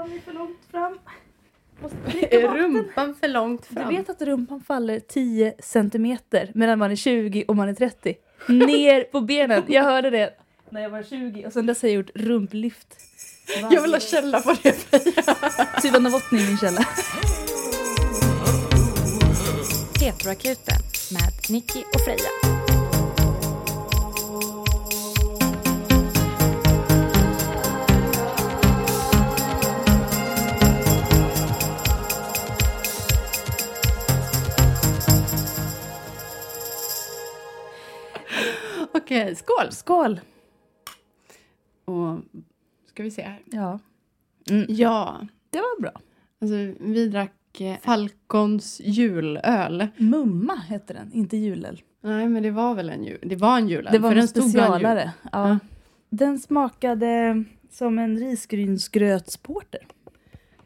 rumpan är för långt fram. Måste Är rumpan för långt Du fram? vet att rumpan faller 10 centimeter medan man är 20 och man är 30. Ner på benen. Jag hörde det när jag var 20 och sen dess har jag gjort rumplyft. Jag vill ha källa på det. Syvende botten i min källa. Retroakuten med Nicky och Freja. Okej, skål! Skål! Och ska vi se här. Ja, Ja, det var bra. alltså vi drack eh, Falcons julöl. Mumma heter den, inte julöl. Nej, men det var väl en jul. Det var en julöl. Det var för en den stod bland jul. specialare. Ja. Ja. Den smakade som en risgrynsgrötsporter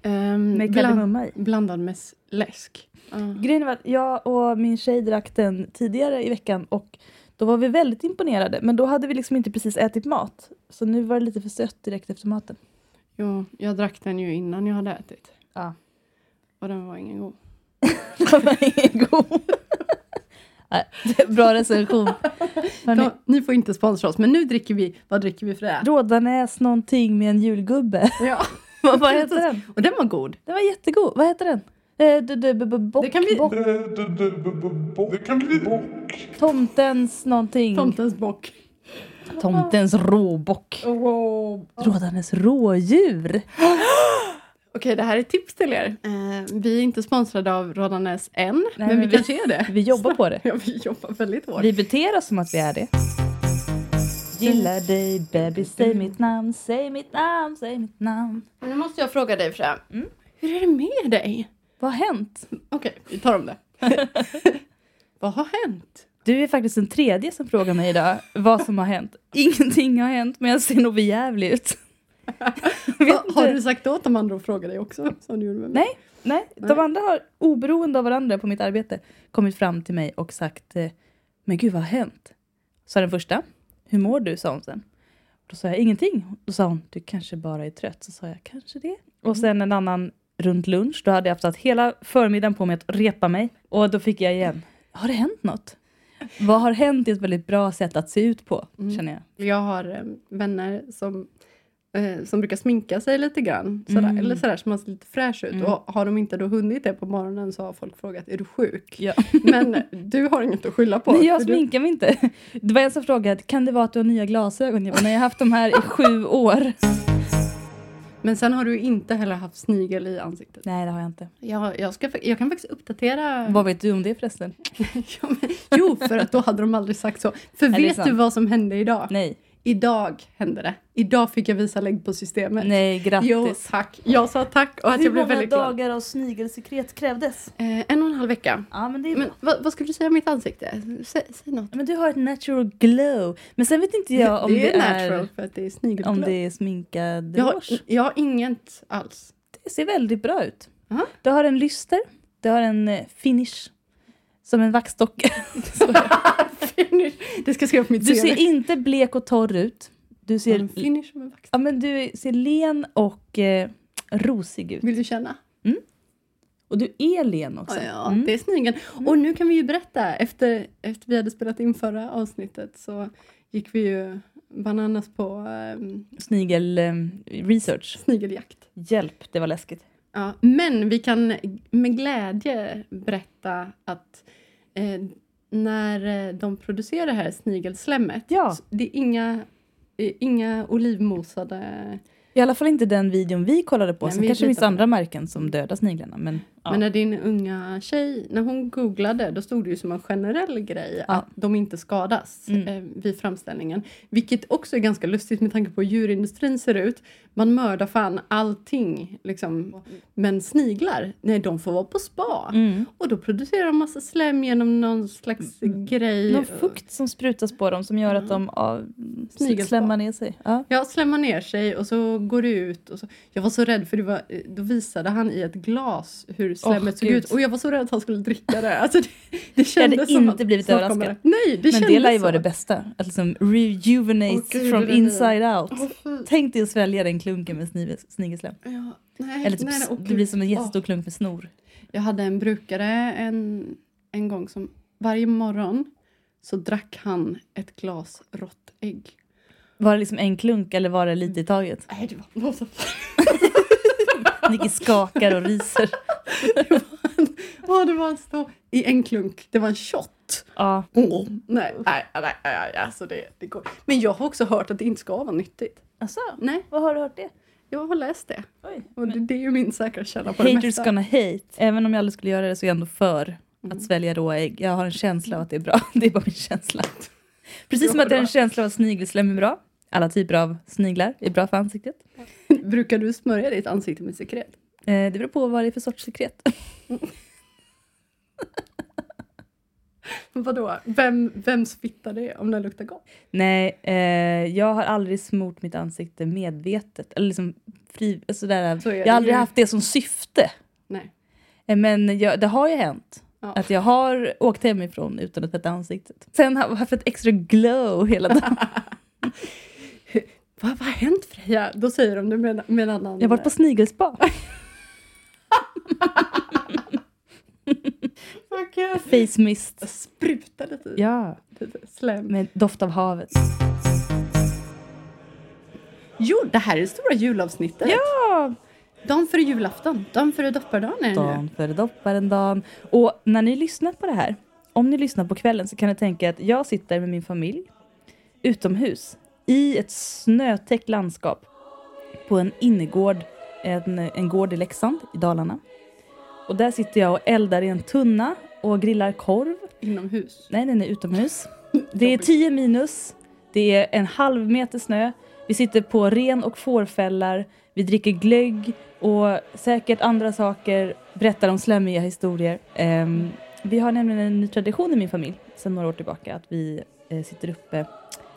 Ehm, med kardemumma i. blandad med s- läsk. Ja. Grejen var att jag och min tjej drack den tidigare i veckan och då var vi väldigt imponerade. Men då hade vi liksom inte precis ätit mat. Så nu var det lite för sött direkt efter maten. Jo, jag drack den ju innan jag hade ätit. Ja. Och den var ingen god. Den var ingen god. Bra recension. Då, ni får inte sponsra oss, men nu dricker vi, vad dricker vi för det? Rådanäs någonting med en julgubbe. Ja. Vad, vad heter den? Och den var god. Den var jättegod. Vad heter den? Eh, bock- Det kan vi- bock- Det kan bli bock. Tomtens någonting. Tomtens bock. Tomtens råbock. Oh. Rådanäs rådjur. Okej, det här är ett tips till er. Eh, vi är inte sponsrade av Rådanäs än, Nej, men, men vi vi- kanske är det. Vi jobbar på det. Ja, vi jobbar väldigt hårt. Vi beter oss som att vi är det. Gillar dig baby, säg mitt namn, säg mitt namn, säg mitt namn. Nu måste jag fråga dig, Freja. Mm. Hur är det med dig? Vad har hänt? Okej, vi tar om det. vad har hänt? Du är faktiskt den tredje som frågar mig idag vad som har hänt. Ingenting har hänt, men jag ser nog jävlig ut. Har du sagt åt de andra att fråga dig också? Som du gjorde med mig? Nej, Nej, de andra har oberoende av varandra på mitt arbete kommit fram till mig och sagt eh, Men gud, vad har hänt? Sa den första. Hur mår du? sa hon sen. Då sa jag ingenting. Då sa hon, du kanske bara är trött. Så sa jag, kanske det. Och sen en annan runt lunch. Då hade jag haft hela förmiddagen på mig att repa mig. Och då fick jag igen, har det hänt något? Vad har hänt är ett väldigt bra sätt att se ut på, Mm. känner jag. Jag har eh, vänner som, eh, som brukar sminka sig lite grann. Sådär, Mm. Eller sådär, så man ser lite fräsch ut. Mm. Och har de inte då hunnit det på morgonen så har folk frågat, är du sjuk? Ja. Men du har inget att skylla på. Nej, jag för du- sminkar mig inte. Det var en som frågade, kan det vara att du har nya glasögon? Jag bara, nej, jag har haft de här i sju år. Men sen har du inte heller haft snigel i ansiktet. Nej, det har jag inte. Jag, jag, ska, jag kan faktiskt uppdatera. Vad vet du om det förresten? Ja, men, jo, för att då hade de aldrig sagt så. För är vet du vad som hände idag? Nej. Idag hände det. Idag fick jag visa lägg på systemet. Nej, grattis. Jo, tack. Jag sa tack och att Hur jag blev många väldigt glad. dagar av snigelsekret krävdes? Eh, en och en halv vecka. Ja, men det är Men vad, vad skulle du säga om mitt ansikte? Säg, säg något. Men du har ett natural glow. Men sen vet inte jag om det, det är natural är, för att det är snigelglow. om det är sminkad jag, har, jag har inget alls. Det ser väldigt bra ut. Aha. Du har en lyster. Du har en eh, finish. Som en vaxdocka. Det ska jag skriva på mitt Du CV. ser inte blek och torr ut. Du ser, en finish med vax. ja, men du ser len och eh, rosig ut. Vill du känna? Och du är len också. Ja, Mm. det är snigeln. Och nu kan vi ju berätta, efter, efter vi hade spelat in förra avsnittet så gick vi ju bananas på um, Snigel eh, research. snigeljakt. Hjälp, det var läskigt. Ja, men vi kan med glädje berätta att eh, när eh, de producerar det här snigelslemmet, Ja. det är inga, eh, inga olivmosade... I alla fall inte den videon vi kollade på. Nej, Sen vi kanske det finns andra märken som dödar sniglarna. Men, ja. Men när din unga tjej, när hon googlade, då stod det ju som en generell grej Ja. att de inte skadas Mm. eh, vid framställningen. Vilket också är ganska lustigt med tanke på hur djurindustrin ser ut. Man mördar fan allting, liksom. Men sniglar, nej de får vara på spa. Mm. Och då producerar de massa slem genom någon slags grej. Någon fukt som sprutas på dem som gör att de ja, Snigelspa. slämmar ner sig. Ja. Ja, slämmar ner sig och så går det ut. Och så. Jag var så rädd för det var, då visade han i ett glas hur slemmet såg Gud. ut. Och jag var så rädd att han skulle dricka det. Alltså det, det Jag kändes hade som inte att blivit överraskad. det. Nej, det Men det lär ju vara det bästa. Att liksom rejuvenate gud, from det inside out. Fy. Tänk dig att svälja den klunken med snigelslem. Ja, Nej, Eller typ, nej, nej, det blir som en jättestor klump med snor. Jag hade en brukare en, en gång som varje morgon så drack han ett glas rått ägg. Var det liksom en klunk eller var det lite i taget? Nej, det var något. Nicky skakar och ryser. Åh, det var en stor... I en klunk. Det var en shot. Ja. Åh, nej, nej, nej, nej, alltså det, det går. Men jag har också hört att det inte ska vara nyttigt. Alltså, Nej, vad har du hört det? jag har läst det. Oj. Och det, det är ju min säkra källa på det Haters mesta. gonna hate. Även om jag aldrig skulle göra det så är jag ändå för Mm. att svälja råa ägg. Jag har en känsla av att det är bra. Det är bara min känsla. Precis som att jag har en känsla av att snigelslem är bra. Alla typer av sniglar är bra för ansiktet. Brukar du smörja ditt ansikte med sekret? Eh, det beror på vad det är för sorts sekret. Vadå? Vem, vems fitta det är om den luktar gott? Nej, eh, jag har aldrig smort mitt ansikte medvetet. Eller liksom fri, sådär. Så är Jag det har aldrig haft det som syfte. Nej. Eh, Men jag, det har ju hänt. Ja. Att jag har åkt hemifrån utan att tvätta ansiktet. Sen har jag haft ett extra glow hela dagen. Vad, vad har hänt Freja? Då säger de det med, med en annan... Jag har varit på snigelspa. Kul. Face mist. Jag sprutade typ. Ja, Lite slem. med doft av havet. Jo, det här är det stora julavsnittet. Ja! Dagen före julafton. Dagen före doppardagen är det. Dan före dopparendagen. Och när ni lyssnar på det här, om ni lyssnar på kvällen så kan ni tänka att jag sitter med min familj utomhus i ett snötäckt landskap på en innergård, en, en gård i Leksand i Dalarna. Och där sitter jag och eldar i en tunna och grillar korv. Inomhus. Nej, nej, nej, utomhus. Det är 10 minus, det är en halv meter snö, vi sitter på ren och fårfällar, vi dricker glögg och säkert andra saker, berättar om slemmiga historier. Um, vi har nämligen en ny tradition i min familj sedan några år tillbaka att vi eh, sitter uppe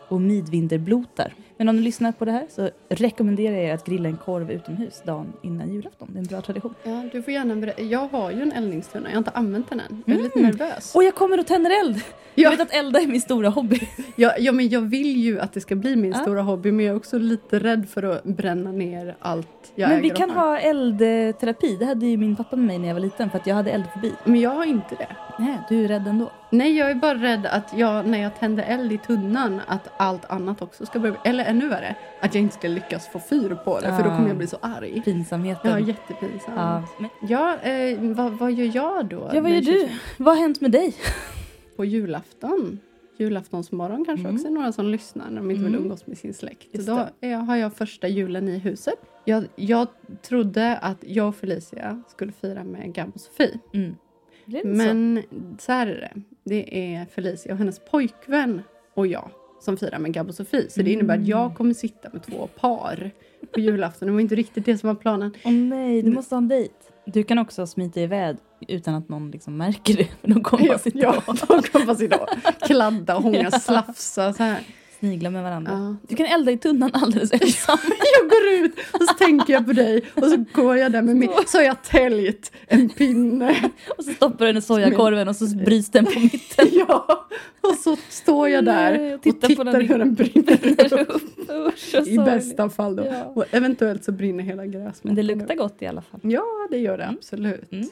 och midvinterblotar. Men om du lyssnar på det här så rekommenderar jag er att grilla en korv utomhus dagen innan julafton. Det är en bra tradition. Ja, du får gärna berätta. Jag har ju en eldningstunna. Jag har inte använt den än. Jag är lite nervös. Och jag kommer och tänder eld! Ja. Jag vet att elda är min stora hobby. Ja, ja, men jag vill ju att det ska bli min Ja. stora hobby. Men jag är också lite rädd för att bränna ner allt jag Men vi äger kan ha eldterapi. Det hade ju min pappa med mig när jag var liten för att jag hade eldfobi. Men jag har inte det. Nej, du är rädd ändå. Nej, jag är bara rädd att jag, när jag tänder eld i tunnan, att allt annat också ska börja... Eller ännu värre, att jag inte ska lyckas få fyr på det, för då kommer jag bli så arg. Pinsamheten. Ja, jättepinsamt. Ja. Ja, Men, eh, vad, vad gör jag då? ja, vad gör du? 23? Vad har hänt med dig? På julafton. Julaftonsmorgon kanske Mm. också är några som lyssnar när de inte vill Mm. umgås med sin släkt. Just då är, har jag första julen i huset. Jag, jag trodde att jag och Felicia skulle fira med Gab och Sofie. Mm. Det så? Men så här är det. Det är Felicia och hennes pojkvän och jag som firar med Gab och Sofie. Så det innebär att Mm. jag kommer sitta med två par på julafton. Det var inte riktigt det som var planen. Åh nej, du måste ha en dejt. Du kan också smita iväg utan att någon liksom märker det. För de kommer bara sitta ja, och de kommer bara sitta och kladda, hånga, Ja. slafsa så här. Snigla med varandra. Ja. Du kan elda i tunnan alldeles ensam. Jag går ut och så tänker jag på dig och så går jag där med min, så har jag täljt en pinne. och så stoppar du den i sojakorven och så bryts den på mitten. Ja, och så står jag där Nej, och tittar tittar, på den. hur den brinner upp. I bästa fall då. Ja. Och eventuellt så brinner hela gräsmattan Men det luktar gott i alla fall. Ja, det gör det Mm. absolut. Mm.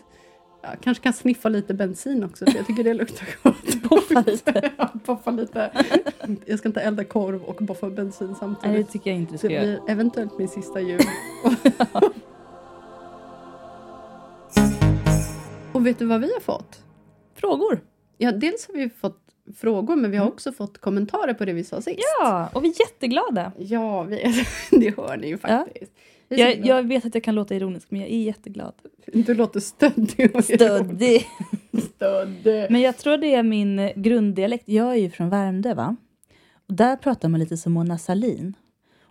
Jag kanske kan sniffa lite bensin också, för jag tycker det luktar gott. Poffa lite. ja, poffa lite. Jag ska inte elda korv och boffa bensin Nej, det samtidigt. tycker jag inte du Det ska göra. blir eventuellt min sista jul. och vet du vad vi har fått? Frågor? Ja, dels har vi fått frågor, men vi har Mm. också fått kommentarer på det vi sa sist. Ja, och vi är jätteglada. Ja, vi, det hör ni ju faktiskt. Är så Jag, jag vet att jag kan låta ironisk, men jag är jätteglad. Du låter stöddig. Stöddig. Stöddig. Men jag tror det är min grunddialekt. Jag är ju från Värmdö, va? Och där pratar man lite som Mona Sahlin.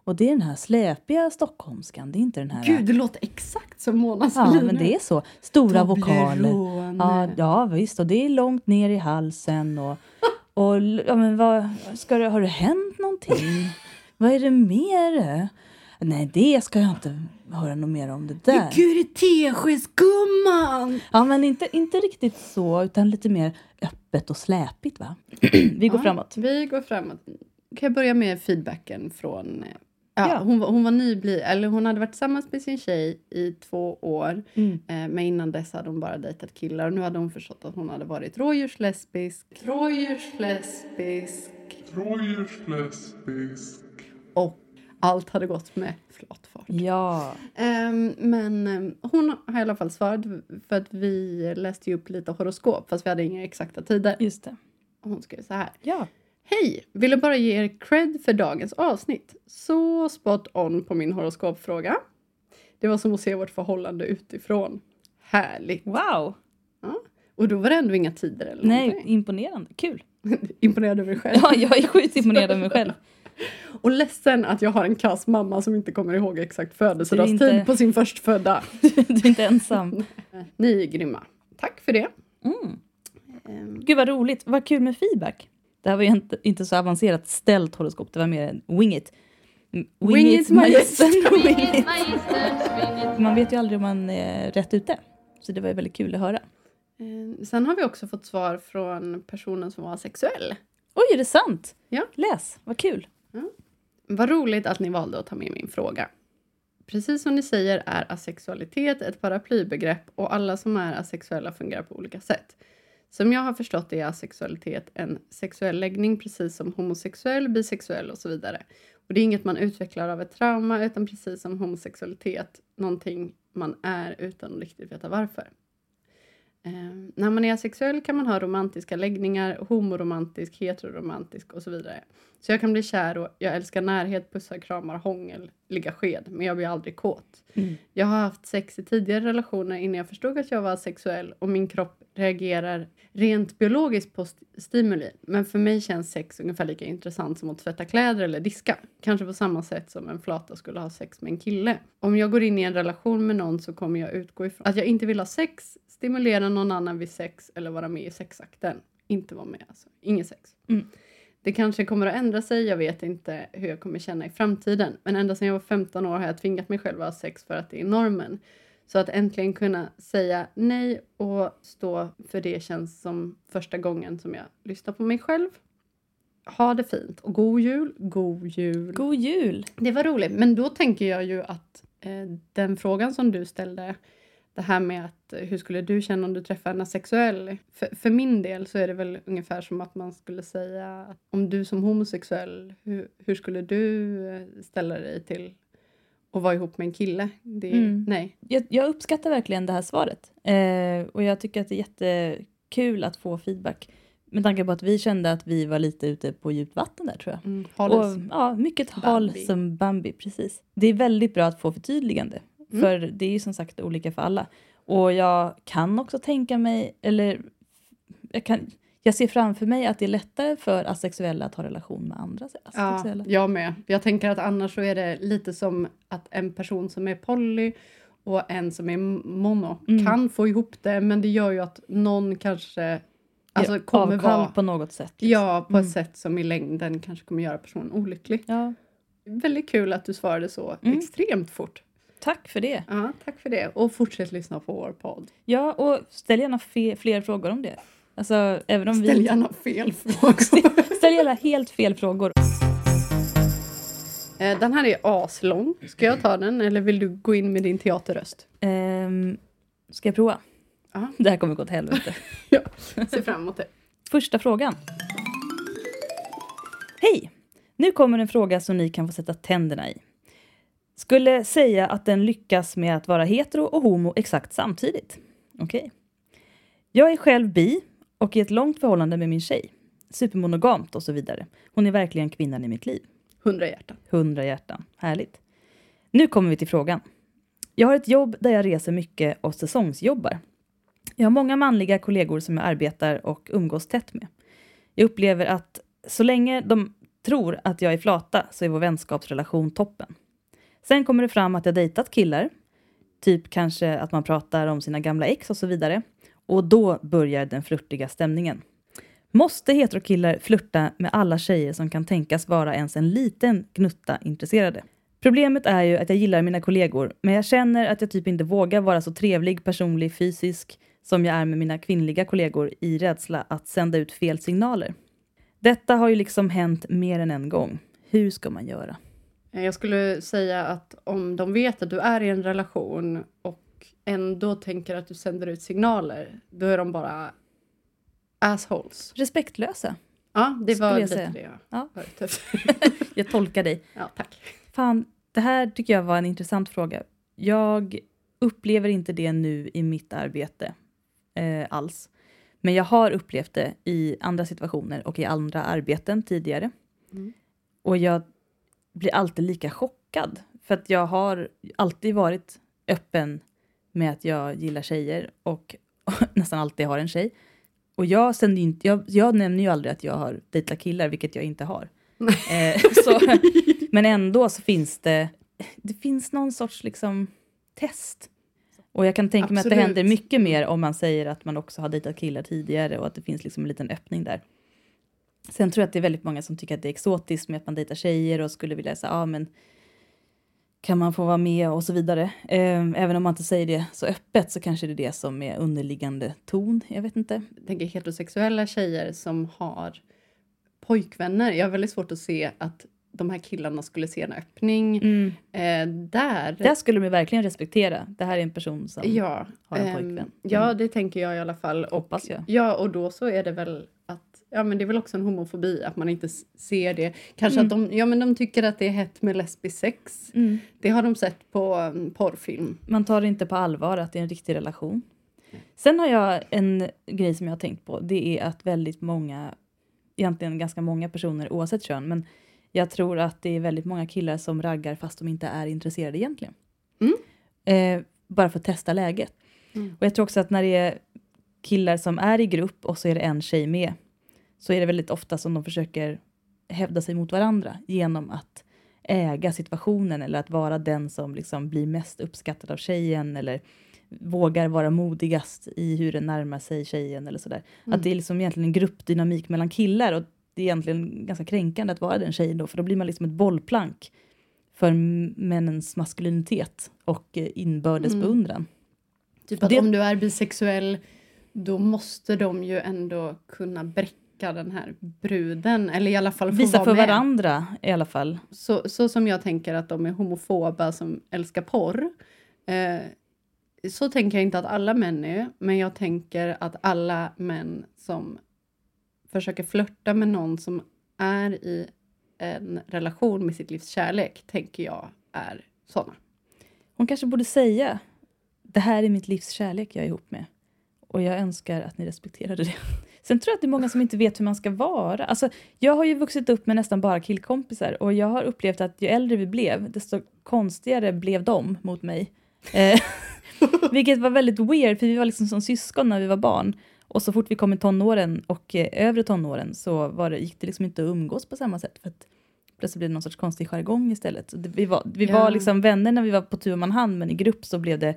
Och det är den här släpiga stockholmskan, det är inte den här... Gud, det låter exakt som Mona ja, Sahlin. men det är så. Stora vokaler. Ja, ja, visst. Och det är långt ner i halsen. Och, och ja, men vad, ska det, har det hänt någonting? vad är det mer? Nej, det ska jag inte höra något mer om det där. Men Gud, det är teskedsgumman! Ja, men inte, inte riktigt så, utan lite mer öppet och släpigt, va? Vi går Ja, framåt. Vi går framåt. Kan jag börja med feedbacken från eh, Ja, Ja. Hon, var, hon var nybli, eller hon hade varit tillsammans med sin tjej i två år. Mm. Eh, men innan dess hade hon bara dejtat killar. Och nu hade hon förstått att hon hade varit rådjurslesbisk. Rådjurslesbisk. Rådjurslesbisk. Och allt hade gått med flat fart. Ja. Ehm, men ehm, hon har i alla fall svarat för att vi läste upp lite horoskop fast vi hade inga exakta tider. Just det. Och hon skrev så här. Ja. Hej! Ville bara ge er cred för dagens avsnitt. Så spot on på min horoskopfråga. Det var som att se vårt förhållande utifrån. Härligt! Wow. Och då var det ändå inga tider eller Nej, någonting. imponerande. Kul. Imponerad över dig själv. Ja, jag är sjukt imponerad av mig själv. Och ledsen att jag har en kass mamma som inte kommer ihåg exakt födelsedagstid inte- på sin förstfödda. Du är inte ensam. Ni är grymma. Tack för det. Mm. Ehm, Gud vad roligt. Vad kul med feedback. Det här var ju inte, inte så avancerat ställt horoskop. Det var mer en wing it. Mm, Wing it, magistern. Wing it. Man vet ju aldrig om man är rätt ute. Så det var ju väldigt kul att höra. Eh, Sen har vi också fått svar från personen som var sexuell. Oj, är det sant? Ja. Läs, vad kul. Mm. Vad roligt att ni valde att ta med min fråga. Precis som ni säger är asexualitet ett paraplybegrepp och alla som är asexuella fungerar på olika sätt. Som jag har förstått är asexualitet en sexuell läggning precis som homosexuell, bisexuell och så vidare. Och det är inget man utvecklar av ett trauma utan precis som homosexualitet någonting man är utan att riktigt veta varför. Eh, när man är asexuell kan man ha romantiska läggningar, homoromantisk, heteroromantisk och så vidare. Så jag kan bli kär och jag älskar närhet, pussar, kramar, hångel, ligga sked, men jag blir aldrig kåt. Mm. Jag har haft sex i tidigare relationer innan jag förstod att jag var sexuell och min kropp reagerar rent biologiskt på st- stimuli. Men för mig känns sex ungefär lika intressant som att tvätta kläder eller diska. Kanske på samma sätt som en flata skulle ha sex med en kille. Om jag går in i en relation med någon så kommer jag utgå ifrån att jag inte vill ha sex, stimulera någon annan vid sex eller vara med i sexakten. Inte vara med alltså. Inget sex. Mm. Det kanske kommer att ändra sig, jag vet inte hur jag kommer känna i framtiden. Men ända sedan jag var 15 år har jag tvingat mig själv att ha sex för att det är normen. Så att äntligen kunna säga nej och stå för det känns som första gången som jag lyssnar på mig själv. Ha det fint och god jul, god jul. God jul. Det var roligt, men då tänker jag ju att eh, den frågan som du ställde, det här med att eh, hur skulle du känna om du träffade en asexuell? För, för min del så är det väl ungefär som att man skulle säga att om du som homosexuell, hur, hur skulle du eh, ställa dig till att vara ihop med en kille? Det, Mm. Nej. Jag, jag uppskattar verkligen det här svaret. Eh, och jag tycker att det är jättekul att få feedback. Med tanke på att vi kände att vi var lite ute på djupt vatten där tror jag. Mm, Och, ja, mycket Bambi. som Bambi, precis. Det är väldigt bra att få förtydligande. Mm. För det är ju som sagt olika för alla. Och jag kan också tänka mig, eller jag, kan, jag ser framför mig att det är lättare för asexuella att ha relation med andra ja, asexuella. jag med. Jag tänker att annars så är det lite som att en person som är poly och en som är mono Mm. kan få ihop det men det gör ju att någon kanske alltså, Ja, kommer vara på något sätt. liksom. Ja, på Mm. ett sätt som i längden kanske kommer göra personen olycklig. Ja, Väldigt kul att du svarade så Mm. extremt fort. Tack för det. Ja, tack för det. Och fortsätt lyssna på vår podd. Ja, och ställ gärna fe- fler frågor om det. Alltså, även om Ställ vi... gärna fel frågor. Ställ gärna helt fel frågor. Eh, den här är aslång. Ska jag ta den eller vill du gå in med din teaterröst? Ehm, ska jag prova? Ja. Det här kommer gå åt helvete. Ja, se fram emot det. Första frågan. Hej! Nu kommer en fråga som ni kan få sätta tänderna i. Skulle säga att den lyckas med att vara hetero och homo exakt samtidigt. Okej. Jag är själv bi och i ett långt förhållande med min tjej. Supermonogamt och så vidare. Hon är verkligen kvinnan i mitt liv. Hundra hjärtan. Hundra hjärtan. Härligt. Nu kommer vi till frågan. Jag har ett jobb där jag reser mycket och säsongsjobbar. Jag har många manliga kollegor som jag arbetar och umgås tätt med. Jag upplever att så länge de tror att jag är flata så är vår vänskapsrelation toppen. Sen kommer det fram att jag dejtat killar, typ kanske att man pratar om sina gamla ex och så vidare. Och då börjar den flörtiga stämningen. Måste heterokillar flirta med alla tjejer som kan tänkas vara ens en liten gnutta intresserade? Problemet är ju att jag gillar mina kollegor, men jag känner att jag typ inte vågar vara så trevlig, personlig, fysisk som jag är med mina kvinnliga kollegor i rädsla att sända ut fel signaler. Detta har ju liksom hänt mer än en gång. Hur ska man göra? Eh, Jag skulle säga att om de vet att du är i en relation och ändå tänker att du sänder ut signaler, då är de bara assholes. Respektlösa. Ja, det var lite säga. det jag Ja. Jag tolkar dig. Ja, tack. Fan, det här tycker jag var en intressant fråga. Jag upplever inte det nu i mitt arbete eh, alls. Men jag har upplevt det i andra situationer och i andra arbeten tidigare. Mm. Och jag blir alltid lika chockad. För att jag har alltid varit öppen med att jag gillar tjejer och nästan alltid har en tjej. Och jag, sänder inte, jag, jag nämner ju aldrig att jag har dejtat killar, vilket jag inte har. Eh, så, men ändå så finns det, det finns någon sorts liksom test. Och jag kan tänka mig att det händer mycket mer om man säger att man också har dejtat killar tidigare och att det finns liksom en liten öppning där. Sen tror jag att det är väldigt många som tycker att det är exotiskt med att man dejtar tjejer och skulle vilja säga, ja ah, men kan man få vara med och så vidare. Eh, även om man inte säger det så öppet så kanske det är det som är underliggande ton. Jag vet inte. Jag tänker heterosexuella tjejer som har pojkvänner. Jag har väldigt svårt att se att de här killarna skulle se en öppning Mm. eh, där. Där skulle de verkligen respektera. Det här är en person som Ja, har en ehm, pojkvän. ja, Mm. det tänker jag i alla fall. Och, Hoppas jag. Ja, och då så är det väl att Ja, men det är väl också en homofobi att man inte ser det. Kanske Mm. att de, ja, men de tycker att det är hett med lesbisk sex. Mm. Det har de sett på um, porrfilm. Man tar det inte på allvar att det är en riktig relation. Sen har jag en grej som jag har tänkt på. Det är att väldigt många, egentligen ganska många personer oavsett kön, men jag tror att det är väldigt många killar som raggar fast de inte är intresserade egentligen. Mm. Eh, bara för att testa läget. Mm. Och jag tror också att när det är killar som är i grupp och så är det en tjej med, så är det väldigt ofta som de försöker hävda sig mot varandra genom att äga situationen eller att vara den som liksom blir mest uppskattad av tjejen eller vågar vara modigast i hur den närmar sig tjejen eller sådär. Mm. Att det är liksom egentligen en gruppdynamik mellan killar och det är egentligen ganska kränkande att vara den tjejen då, för då blir man liksom ett bollplank för männens maskulinitet och eh, inbördes Mm. beundran. Typ att det- om du är bisexuell då måste de ju ändå kunna bräcka den här bruden. Eller i alla fall få Visa vara för med. varandra i alla fall. Så, så som jag tänker att de är homofoba som älskar porr. Eh, så tänker jag inte att alla män är. Men jag tänker att alla män som försöker flörta med någon som är i en relation med sitt livs kärlek, tänker jag är såna. Hon kanske borde säga det här är mitt livs kärlek jag är ihop med. Och jag önskar att ni respekterade det. Sen tror jag att det är många som inte vet hur man ska vara. Alltså, jag har ju vuxit upp med nästan bara killkompisar och jag har upplevt att ju äldre vi blev, desto konstigare blev de mot mig. Eh, vilket var väldigt weird, för vi var liksom som syskon när vi var barn. Och så fort vi kom i tonåren och eh, övre tonåren så var det, gick det liksom inte att umgås på samma sätt. För att plötsligt blev det någon sorts konstig jargong istället. Så det, vi var, vi Ja. var liksom vänner när vi var på tur man hand, men i grupp så blev det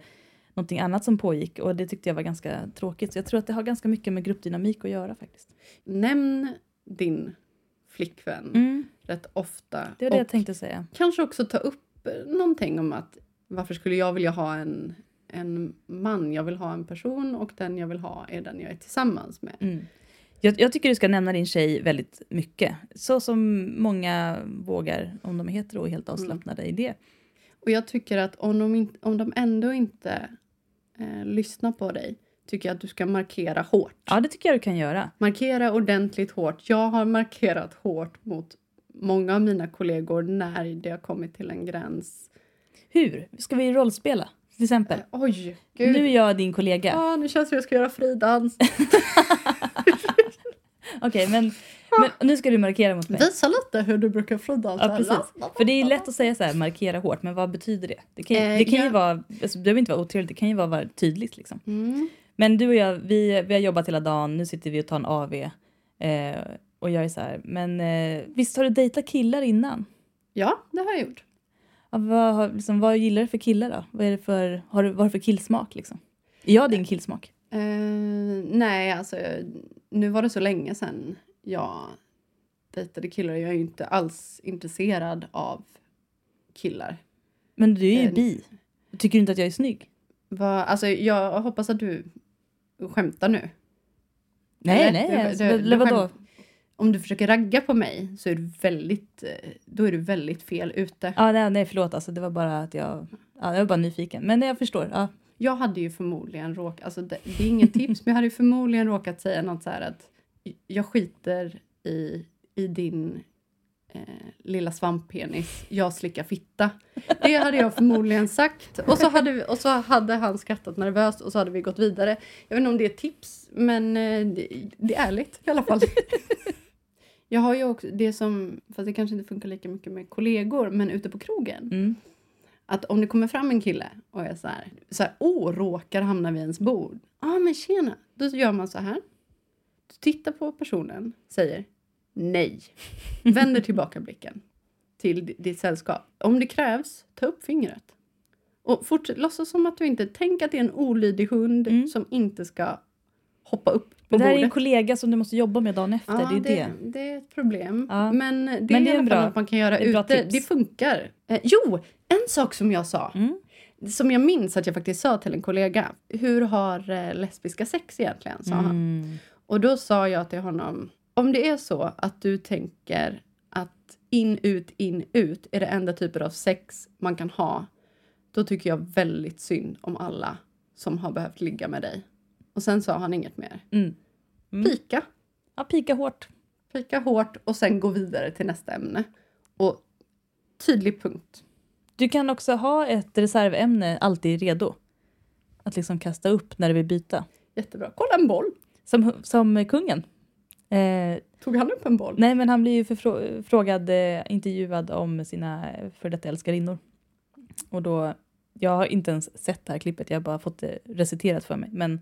någonting annat som pågick och det tyckte jag var ganska tråkigt. Så jag tror att det har ganska mycket med gruppdynamik att göra faktiskt. Nämn din flickvän Mm, rätt ofta. det var det jag tänkte säga. kanske också ta upp någonting om att varför skulle jag vilja ha en, en man? Jag vill ha en person och den jag vill ha är den jag är tillsammans med. Mm. Jag, jag tycker du ska nämna din tjej väldigt mycket. Så som många vågar, om de är hetero, och helt avslappnade i det. Och jag tycker att om de, in, om de ändå inte eh, lyssnar på dig tycker jag att du ska markera hårt. Ja, det tycker jag du kan göra. Markera ordentligt hårt. Jag har markerat hårt mot många av mina kollegor när det har kommit till en gräns. Hur? Ska vi rollspela? Till exempel. Oj, gud. Nu är jag din kollega. Ja, nu känns det som jag ska göra fridans. Okej, men, men nu ska du markera mot mig. Visa lite hur du brukar fridansa. Ja, precis. För det är lätt att säga så här, markera hårt, men vad betyder det? Det kan, ju- Eh, det kan ju ja. vara, alltså, det behöver inte vara otrevligt, det kan ju vara, tydligt liksom. Mm. Men du och jag, vi, vi har jobbat hela dagen, nu sitter vi och tar en AV. Eh, och jag är så här, men eh, visst har du dejtat killar innan? Ja, det har jag gjort. Ja, vad, liksom, vad gillar du för killar då? Vad är det för, har du, vad har du för killsmak liksom? Är jag din killsmak? Eh, nej, alltså nu var det så länge sedan jag dejtade killar. Jag är ju inte alls intresserad av killar. Men du är ju Eh, bi. Tycker du inte att jag är snygg? Va, alltså, jag hoppas att du skämtar nu. Nej, nej. Du- alltså, du- vadå? om du försöker ragga på mig så är du väldigt, eh, då är du väldigt fel ute. Ja, nej, nej förlåt. Alltså, det var bara att jag, ja, jag var bara nyfiken. Men jag förstår. Ja. Jag hade ju förmodligen råkat, alltså det, det är inget tips, men jag hade ju förmodligen råkat säga något så här att jag skiter i, i din eh, lilla svamppenis, jag slickar fitta. Det hade jag förmodligen sagt. Och så, hade vi, och så hade han skrattat nervöst och så hade vi gått vidare. Jag vet inte om det är tips, men eh, det, det är ärligt i alla fall. Jag har ju också det som, fast det kanske inte funkar lika mycket med kollegor, men ute på krogen. Mm. Att om det kommer fram en kille och är så här, så här åh, råkar hamna vid ens bord. Ja, ah, men tjena. Då gör man så här. Du tittar på personen, säger nej. Vänder tillbaka blicken till di- ditt sällskap. Om det krävs, ta upp fingret. Och fortsätt låtsas som att du inte... Tänk att det är en olydig hund Mm. som inte ska hoppa upp på Men det här är en bordet. kollega som du måste jobba med dagen efter. Ja, det är det. det är ett problem. Ja. Men det är, det är en bra- något man kan göra det ute. Det funkar. Eh, jo, en sak som jag sa. Mm. Som jag minns att jag faktiskt sa till en kollega. Hur har eh, lesbiska sex egentligen? Sa han. Och då sa jag till honom. Om det är så att du tänker att in, ut, in, ut är det enda typer av sex man kan ha. Då tycker jag väldigt synd om alla som har behövt ligga med dig. Och sen sa han inget mer. Mm. Mm. Pika. Ja, pika hårt. Pika hårt och sen gå vidare till nästa ämne. Och tydlig punkt. Du kan också ha ett reservämne alltid redo. Att liksom kasta upp när du vill byta. Jättebra. Kolla en boll. Som, som kungen. Eh, Tog han upp en boll? nej, men han blir ju förfrågad, eh, intervjuad om sina eh, för detta älskarinnor. Och då, jag har inte ens sett det här klippet, jag har bara fått det reciterat för mig. Men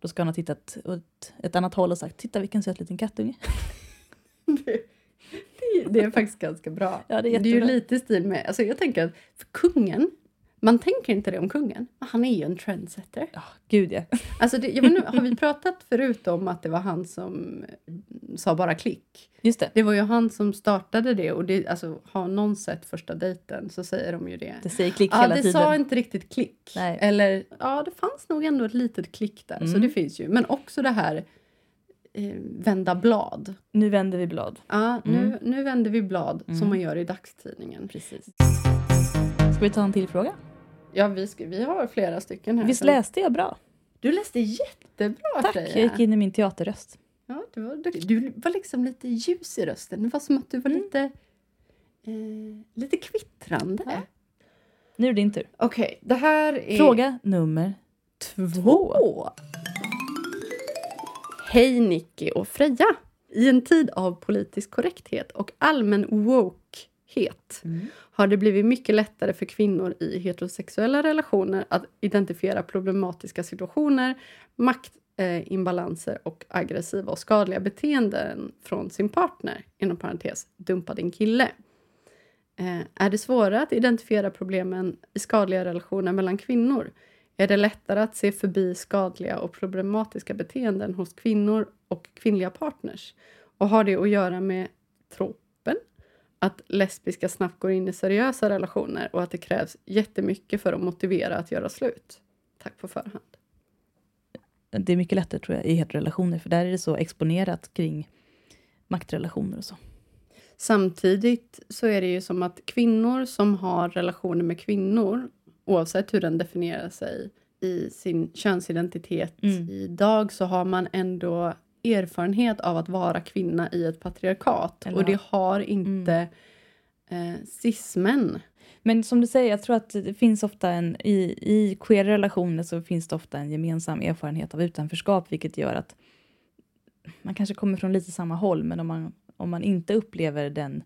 då ska han ha tittat åt ett annat håll och sagt, titta vilken söt liten kattunge. Det, det, det är faktiskt ganska bra. Ja, det är det är ju lite stil med... Alltså jag tänker att för kungen, man tänker inte det om kungen. men Han är ju en trendsetter. Ja, gud ja. Alltså det, jag vet inte, har vi pratat förut om att det var han som eh, sa bara klick? Just det. Det var ju han som startade det och det, alltså, har någon sett första dejten så säger de ju det. Det säger klick Ja, hela det tiden. sa inte riktigt klick. Nej. Eller ja, det fanns nog ändå ett litet klick där. Så Mm. det finns ju. Men också det här eh, vända blad. Nu vänder vi blad. Ja, nu, Mm. nu vänder vi blad Mm. som man gör i dagstidningen. Precis. Ska vi ta en till fråga? Ja, vi, ska, vi har flera stycken här. Visst som- läste jag bra? Du läste jättebra Tack, Freja. jag gick in i min teaterröst. Ja, du, var, du var liksom lite ljus i rösten. Det var som att du var Mm. lite, eh, lite kvittrande. Ja. Nu är det din tur. Okej, det här är... Fråga nummer två. Två. Hej Nicky och Freja! I en tid av politisk korrekthet och allmän wokehet har det blivit mycket lättare för kvinnor i heterosexuella relationer att identifiera problematiska situationer, maktimbalanser och aggressiva och skadliga beteenden från sin partner, inom parentes, dumpa din kille. Eh, är det svårare att identifiera problemen i skadliga relationer mellan kvinnor? Är det lättare att se förbi skadliga och problematiska beteenden hos kvinnor och kvinnliga partners? Och har det att göra med tropen? Att lesbiska snabbt går in i seriösa relationer och att det krävs jättemycket för att motivera att göra slut? Tack på förhand. Det är mycket lättare tror jag i heterorelationer för där är det så exponerat kring maktrelationer och så. Samtidigt så är det ju som att kvinnor som har relationer med kvinnor, oavsett hur den definierar sig i sin könsidentitet Mm. idag, så har man ändå erfarenhet av att vara kvinna i ett patriarkat. Eller och det har inte eh, cis-män. Men som du säger, jag tror att det finns ofta en, i, i queera relationer så finns det ofta en gemensam erfarenhet av utanförskap, vilket gör att man kanske kommer från lite samma håll, men om man, om man inte upplever den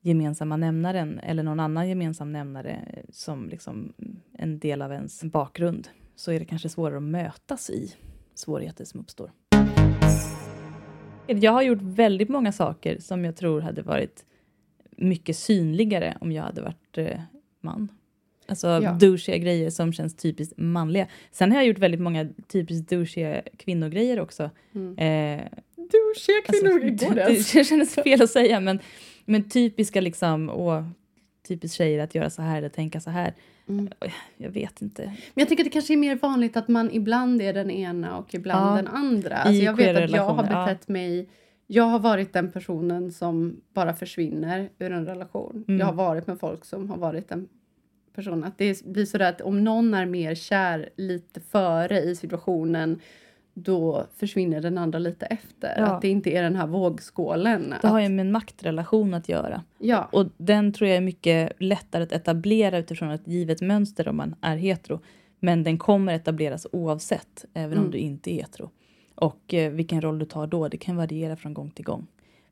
gemensamma nämnaren eller någon annan gemensam nämnare som liksom en del av ens bakgrund så är det kanske svårare att mötas i svårigheter som uppstår. Jag har gjort väldigt många saker som jag tror hade varit mycket synligare om jag hade varit eh, man. Alltså Ja. douchiga grejer som känns typiskt manliga. Sen har jag gjort väldigt många typiskt douchiga kvinnogrejer också. Mm. Eh, Douchiga alltså, kvinnor, går det det, känns fel att säga, men, men typiska liksom, åh, typiskt tjejer att göra så här eller tänka så här. Mm. Jag vet inte. Men jag tycker att det kanske är mer vanligt att man ibland är den ena och ibland Ja. den andra. Alltså I jag vet att jag har relationer, ja. betett mig Jag har varit den personen som bara försvinner ur en relation. Mm. Jag har varit med folk som har varit den personen. Att det blir så där att om någon är mer kär lite före i situationen då försvinner den andra lite efter. Ja. Att det inte är den här vågskålen. Det har att, ju med en maktrelation att göra. ja, Och den tror jag är mycket lättare att etablera utifrån ett givet mönster om man är hetero. Men den kommer etableras oavsett, även om Mm. du inte är hetero. Och eh, vilken roll du tar då, det kan variera från gång till gång.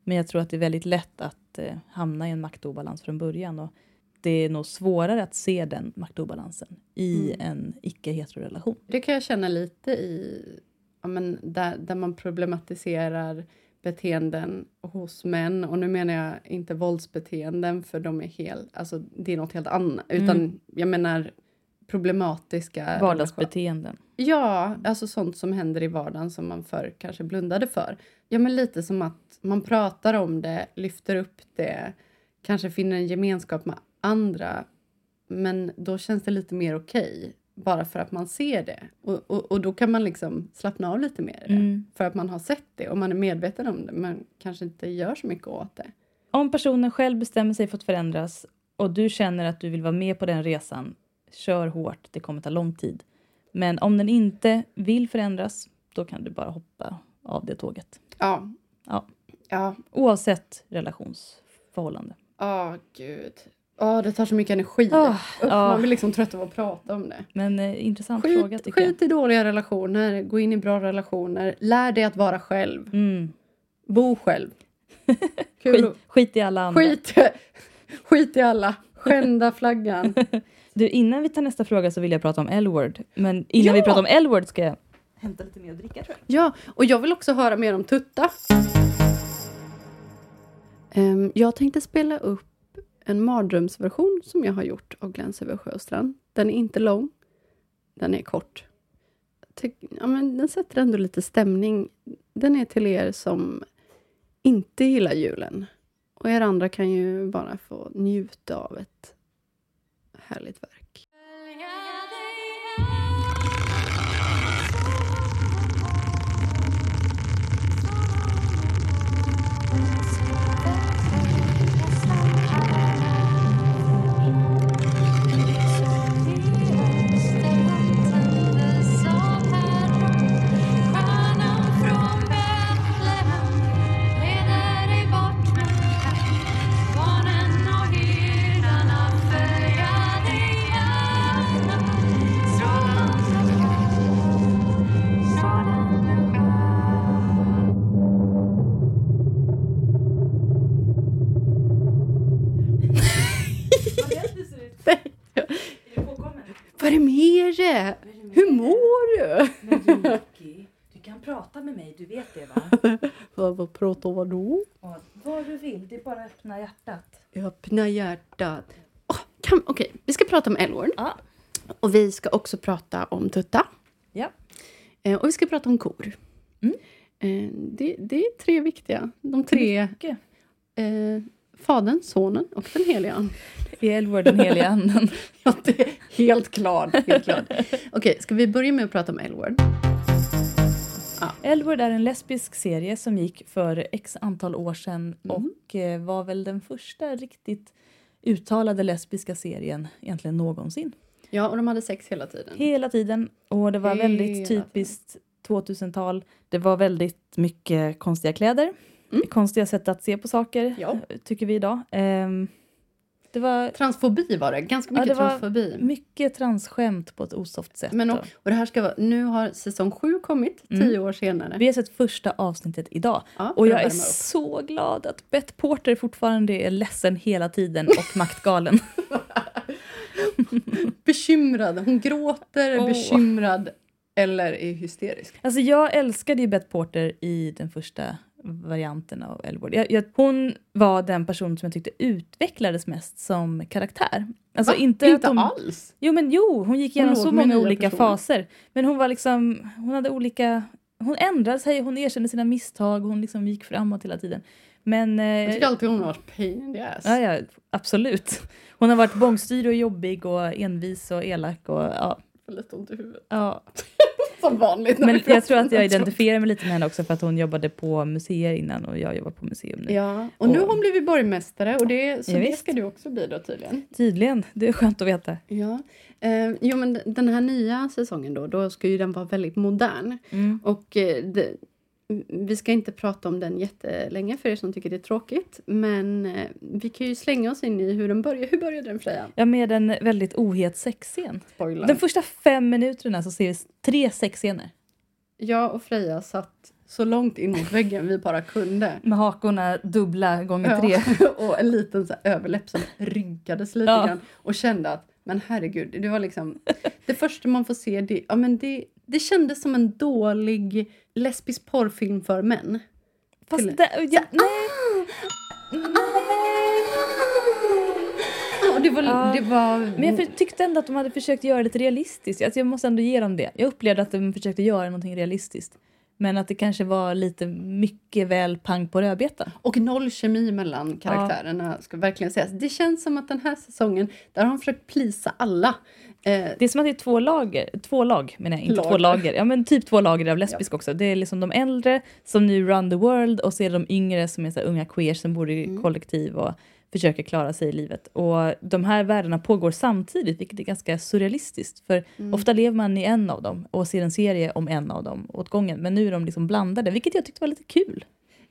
Men jag tror att det är väldigt lätt att eh, hamna i en maktobalans från början. Och det är nog svårare att se den maktobalansen i Mm. en icke-hetero-relation. det kan jag känna lite i ja, men där, där man problematiserar beteenden hos män. Och nu menar jag inte våldsbeteenden för de är helt, alltså det är något helt annat. Utan Mm. jag menar problematiska Vardagsbeteenden. Ja, alltså sånt som händer i vardagen som man förr kanske blundade för. Ja, men lite som att man pratar om det, lyfter upp det, kanske finner en gemenskap med andra. Men då känns det lite mer okej, bara för att man ser det. Och, och, och då kan man liksom slappna av lite mer i det. Mm. För att man har sett det och man är medveten om det, men kanske inte gör så mycket åt det. Om personen själv bestämmer sig för att förändras och du känner att du vill vara med på den resan, kör hårt, det kommer ta lång tid. Men om den inte vill förändras, då kan du bara hoppa av det tåget. Ja. Ja. Ja. Oavsett relationsförhållande. Åh, gud. Åh, det tar så mycket energi. Usch, ja. Man blir liksom trött av att prata om det. Men eh, intressant fråga Skit, tycker jag. skit i dåliga relationer, gå in i bra relationer. Lär dig att vara själv. Mm. Bo själv. Skit, skit i alla andra. skit, skit i alla. Skända flaggan. Du, innan vi tar nästa fråga så vill jag prata om L-word. Men innan Ja! vi pratar om L-word ska jag hämta lite mer att dricka tror jag. Ja, och jag vill också höra mer om Tutta. Ehm, jag tänkte spela upp en mardrömsversion som jag har gjort av Gläns över sjö och strand. Den är inte lång, den är kort. Tyck, ja, men den sätter ändå lite stämning. Den är till er som inte gillar julen. Och er andra kan ju bara få njuta av ett härligt verk. Vad är det med dig? Hur mår du? du kan prata med mig, du vet det va? Vad, vad pratar vad då? Vad du vill, det är bara att öppna hjärtat. Öppna hjärtat. Oh, Okej, vi ska prata om L-word. Ja. Och vi ska också prata om Tutta. Ja. Eh, och vi ska prata om kor. Mm. Eh, det, det är tre viktiga. De tre. Mycket. Eh, Fadern, Sonen och den helige Ande. I L-word, den heliga anden. Ja, det är helt klart. Helt klart. Okej, ska vi börja med att prata om L-word? L-word är en lesbisk serie som gick för x antal år sedan Mm. och eh, var väl den första riktigt uttalade lesbiska serien egentligen någonsin. Ja, och de hade sex hela tiden. Hela tiden. Och det var Hela väldigt typiskt 2000-tal. Det var väldigt mycket konstiga kläder. Mm. Konstiga sätt att se på saker, Ja. tycker vi idag. Ehm, det var Transfobi var det. Ganska Ja, mycket det var transfobi. mycket transskämt på ett osoft sätt. Men och, och- det här ska vara, nu har säsong sju kommit, Mm. tio år senare. Vi har sett första avsnittet idag Ja, och jag är så glad att Beth Porter fortfarande är ledsen hela tiden och maktgalen. Bekymrad. Hon gråter, Åh. bekymrad eller är hysterisk. Alltså jag älskade ju Beth Porter i den första varianten av Elwood. Jag, jag, hon var den person som jag tyckte utvecklades mest som karaktär. Alltså Va? inte, Inte hon, alls. Jo men jo, hon gick igenom låg så många olika personer. faser. Men hon var liksom, hon hade olika, hon ändrade sig, hon erkände sina misstag, hon liksom gick framåt hela tiden. Men... eh, Jag tycker alltid hon har varit pain in ass. Ja, ja, absolut. Hon har varit bångstyrig och jobbig och envis och elak och ja. Lite ont i huvudet. ja. Som vanligt. Men jag tror att jag identifierar mig lite med henne också för att hon jobbade på museer innan och jag jobbar på museum nu. Ja, och nu har hon blivit borgmästare och det, så Ja, det visst. ska du också bli då tydligen. Tydligen, det är skönt att veta. Ja. Eh, jo, men den här nya säsongen då, då ska ju den vara väldigt modern. Mm. Och eh, det, vi ska inte prata om den jättelänge för er som tycker det är tråkigt. Men eh, vi kan ju slänga oss in i hur den börjar. Hur började den Freja? Ja, med en väldigt ohet sexscen. Spoiler. De första fem minuterna så ser vi tre sexscener. Jag och Freja satt så långt in mot väggen vi bara kunde. Med hakorna dubbla gånger tre. Ja, och en liten så överläpp som rynkades lite Ja. grann. Och kände att, men herregud, det var liksom... Det första man får se, det, ja, men det, det kändes som en dålig lesbisk porrfilm för män. Fast det, ja, nej. Och det var... Ja. Det var Men jag tyckte ändå att de hade försökt göra det lite realistiskt. Alltså jag måste ändå ge dem det. Jag upplevde att de försökte göra någonting realistiskt. Men att det kanske var lite mycket väl pang på rödbetan. Och noll kemi mellan karaktärerna, ska verkligen sägas. Det känns som att den här säsongen, där har de försökt plisa alla. Eh, Det är som att det är två lager, två lag menar jag, inte två Lager. lager. Ja men typ två lager av lesbisk också. Det är liksom de äldre som nu run the world och så är det de yngre som är så unga queers som bor i Mm. kollektiv och försöker klara sig i livet. Och de här världarna pågår samtidigt vilket är ganska surrealistiskt. För Mm. ofta lever man i en av dem och ser en serie om en av dem åt gången. Men nu är de liksom blandade vilket jag tyckte var lite kul.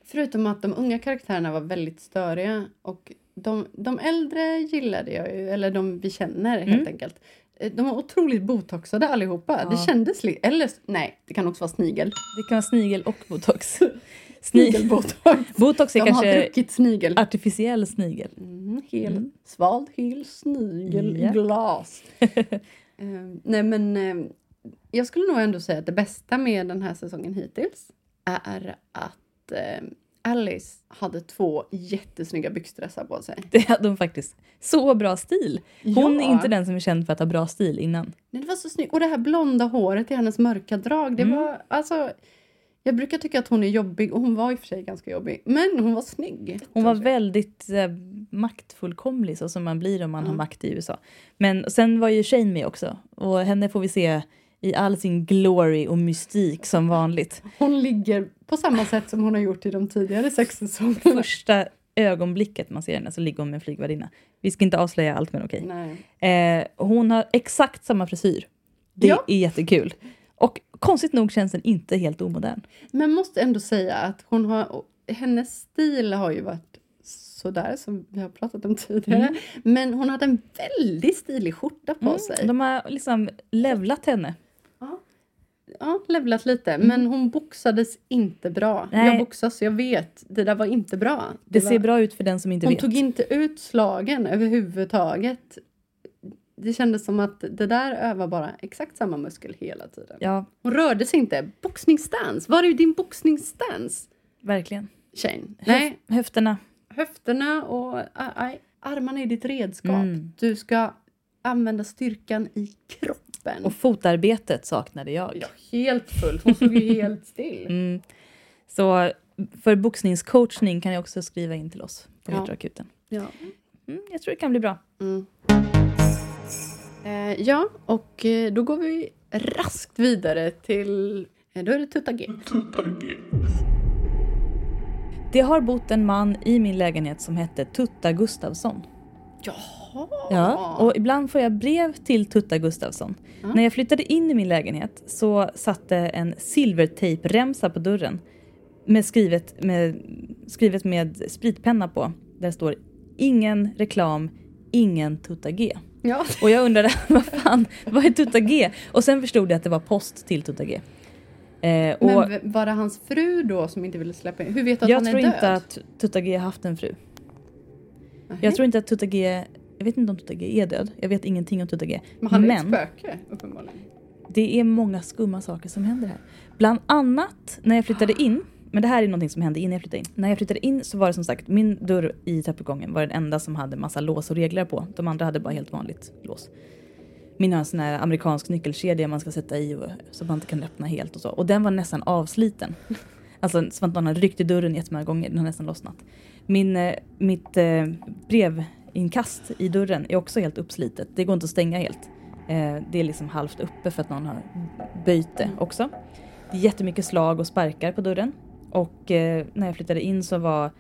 Förutom att de unga karaktärerna var väldigt störiga. Och de, de äldre gillade jag ju, eller de vi känner helt Mm. enkelt. Eh, De var otroligt botoxade allihopa. Ja. Det kändes Eller nej, det kan också vara snigel. Det kan vara snigel och botox. Sni- Snigelbotox. botox är De har kanske druckit snigel. artificiell snigel. Mm, hel, Mm. Svald hel snigel Ja. i glas. Eh, nej men eh, jag skulle nog ändå säga att det bästa med den här säsongen hittills är att eh, Alice hade två jättesnygga byxdressar på sig. Det hade hon faktiskt. Så bra stil. Hon Ja. är inte den som är känd för att ha bra stil innan. Nej, det var så snyggt. Och det här blonda håret i hennes mörka drag. Det Mm. var alltså... Jag brukar tycka att hon är jobbig och hon var i och för sig ganska jobbig. Men hon var snygg. Hon var väldigt eh, maktfullkomlig så som man blir om man har Ja. makt i USA. Men sen var ju Shane med också och henne får vi se i all sin glory och mystik som vanligt. Hon ligger på samma sätt som hon har gjort i de tidigare sex säsongerna. Första ögonblicket man ser henne så ligger hon med en flygvärdinna. Vi ska inte avslöja allt men okej. Eh, hon har exakt samma frisyr. Det Ja. är jättekul. Och konstigt nog känns den inte helt omodern. Men måste ändå säga att hon har, hennes stil har ju varit sådär som vi har pratat om tidigare. Mm. Men hon hade en väldigt stilig skjorta på Mm, sig. De har liksom levlat henne. Ja, levlat lite. Men hon boxades inte bra. Nej. Jag boxas jag vet. Det där var inte bra. Det var, ser bra ut för den som inte Hon vet. tog inte ut slagen överhuvudtaget. Det kändes som att det där övar bara exakt samma muskel hela tiden. Ja, Hon rörde sig inte. Boxningsstance. Var är din boxningsstance? verkligen. Shane. Nej, Höfterna. höfterna och aj, aj, armarna är ditt redskap. Mm. Du ska använda styrkan i kroppen. Och fotarbetet saknade jag. ja, helt fullt. Hon stod ju helt still. Mm. Så för boxningscoachning kan jag också skriva in till oss på Ja. Heteroakuten. Ja. Mm, jag tror det kan bli bra. Mm. Eh, ja, och eh, då går vi raskt vidare till... Eh, då är det Tutta G. Tutta G. Det har bott en man i min lägenhet som hette Tutta Gustavsson. Jaha! Ja, och ibland får jag brev till Tutta Gustavsson. Ja. När jag flyttade in i min lägenhet så satte en silvertejpremsa på dörren med skrivet, med skrivet med spritpenna på. Där det står ingen reklam, ingen Tutta G. Ja. Och jag undrade, vad fan, vad är Tutta G? Och sen förstod jag att det var post till Tutta G. Eh, Men var det hans fru då som inte ville släppa in? Hur vet du att jag han är tror död? inte att Tutta G har haft en fru. Nej. Jag tror inte att Tutta G, jag vet inte om Tutta G är död. Jag vet ingenting om Tutta G. Men han är ett spöke, uppenbarligen. det är många skumma saker som händer här. Bland annat när jag flyttade in, men det här är någonting som hände innan jag flyttade in. När jag flyttade in så var det som sagt, min dörr i trappuppgången var den enda som hade massa lås och regler på. De andra hade bara helt vanligt lås. Min har en sån här amerikansk nyckelkedja man ska sätta i och, så man inte kan öppna helt och så. Och den var nästan avsliten. Alltså som att någon hade ryckt i dörren jättemånga gånger, den har nästan lossnat. Min, eh, mitt eh, brevinkast i dörren är också helt uppslitet. Det går inte att stänga helt. Eh, det är liksom halvt uppe för att någon har böjt det också. Det är jättemycket slag och sparkar på dörren. Och eh, när jag flyttade in så var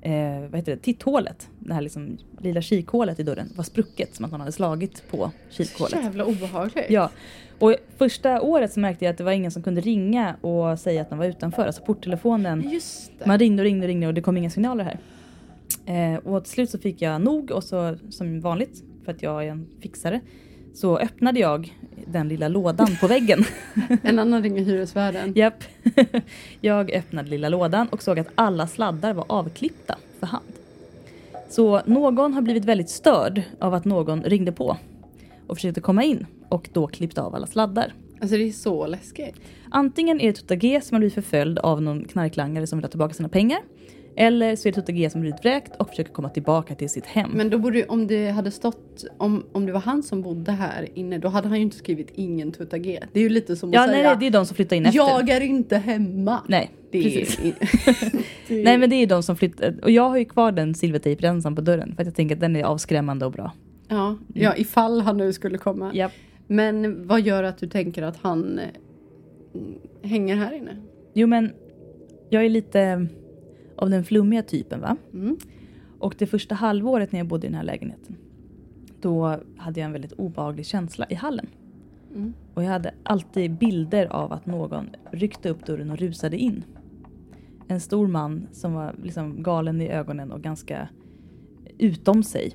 eh, vad heter det, titthålet, det här liksom lilla kikhålet i dörren, var sprucket som att någon hade slagit på kikhålet. Jävla obehagligt. Ja, och första året så märkte jag att det var ingen som kunde ringa och säga att de var utanför. Alltså porttelefonen, Just det. man ringde och ringde och ringde och det kom inga signaler här. Eh, och till slut så fick jag nog och så som vanligt, för att jag är en fixare, så öppnade jag den lilla lådan på väggen. En annan ringer hyresvärden. Japp. jag öppnade lilla lådan och såg att alla sladdar var avklippta för hand. Så någon har blivit väldigt störd av att någon ringde på och försökte komma in och då klippte av alla sladdar. Alltså det är så läskigt. Antingen är det Tutta G som har blivit förföljd av någon knarklangare som vill ha tillbaka sina pengar. Eller så är det Tutta G som blivit vräkt och försöker komma tillbaka till sitt hem. Men då borde ju, om det hade stått, om, om det var han som bodde här inne, då hade han ju inte skrivit ingen Tutta G. Det är ju lite som ja, att nej, säga nej, det är de som flyttar in efter. Jag är inte hemma. Nej, det precis. Är, det Nej men det är de som flyttar. Och jag har ju kvar den silvertejpremsan på dörren för att jag tänker att den är avskrämmande och bra. ja, ja, ifall han nu skulle komma. Japp. Men vad gör att du tänker att han eh, hänger här inne? Jo men jag är lite av den flummiga typen va. Mm. Och det första halvåret när jag bodde i den här lägenheten. Då hade jag en väldigt obehaglig känsla i hallen. Mm. Och jag hade alltid bilder av att någon ryckte upp dörren och rusade in. En stor man som var liksom galen i ögonen och ganska utom sig.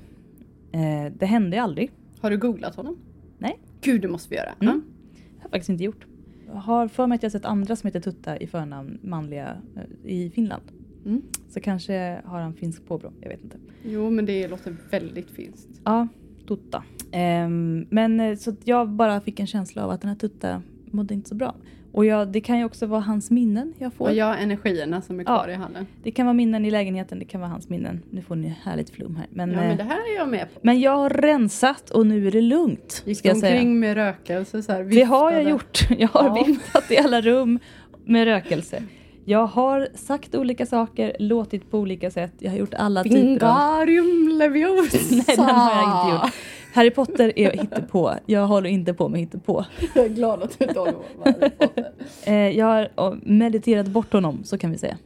Eh, det hände aldrig. Har du googlat honom? Nej. Gud, det måste vi göra. Mm. Det har jag faktiskt inte gjort. Jag har för mig att jag sett andra som heter Tutta i förnamn, manliga, eh, i Finland. Mm. Så kanske har han finsk påbrå, jag vet inte. Jo, men det låter väldigt finskt. Ja, Tutta. Ehm, men eh, så jag bara fick en känsla av att den här Tutta mådde inte så bra. Och jag, det kan ju också vara hans minnen jag får. Och jag energierna som är kvar Ja. i hallen. Det kan vara minnen i lägenheten, det kan vara hans minnen. Nu får ni härligt flum här. Men, Ja, eh, men det här är jag med på. men jag har rensat och nu är det lugnt. Gick ska jag säga. omkring med rökelse så här, Det har jag gjort. Jag har Ja. viftat i alla rum med rökelse. Jag har sagt olika saker, låtit på olika sätt. Jag har gjort alla typer av... Wingardium Leviosa! Nej, den har jag inte gjort. Harry Potter är hittepå. Jag håller inte på med hittepå. Jag är glad att du inte håller på med Harry Potter. Eh, jag har oh, mediterat bort honom, så kan vi säga.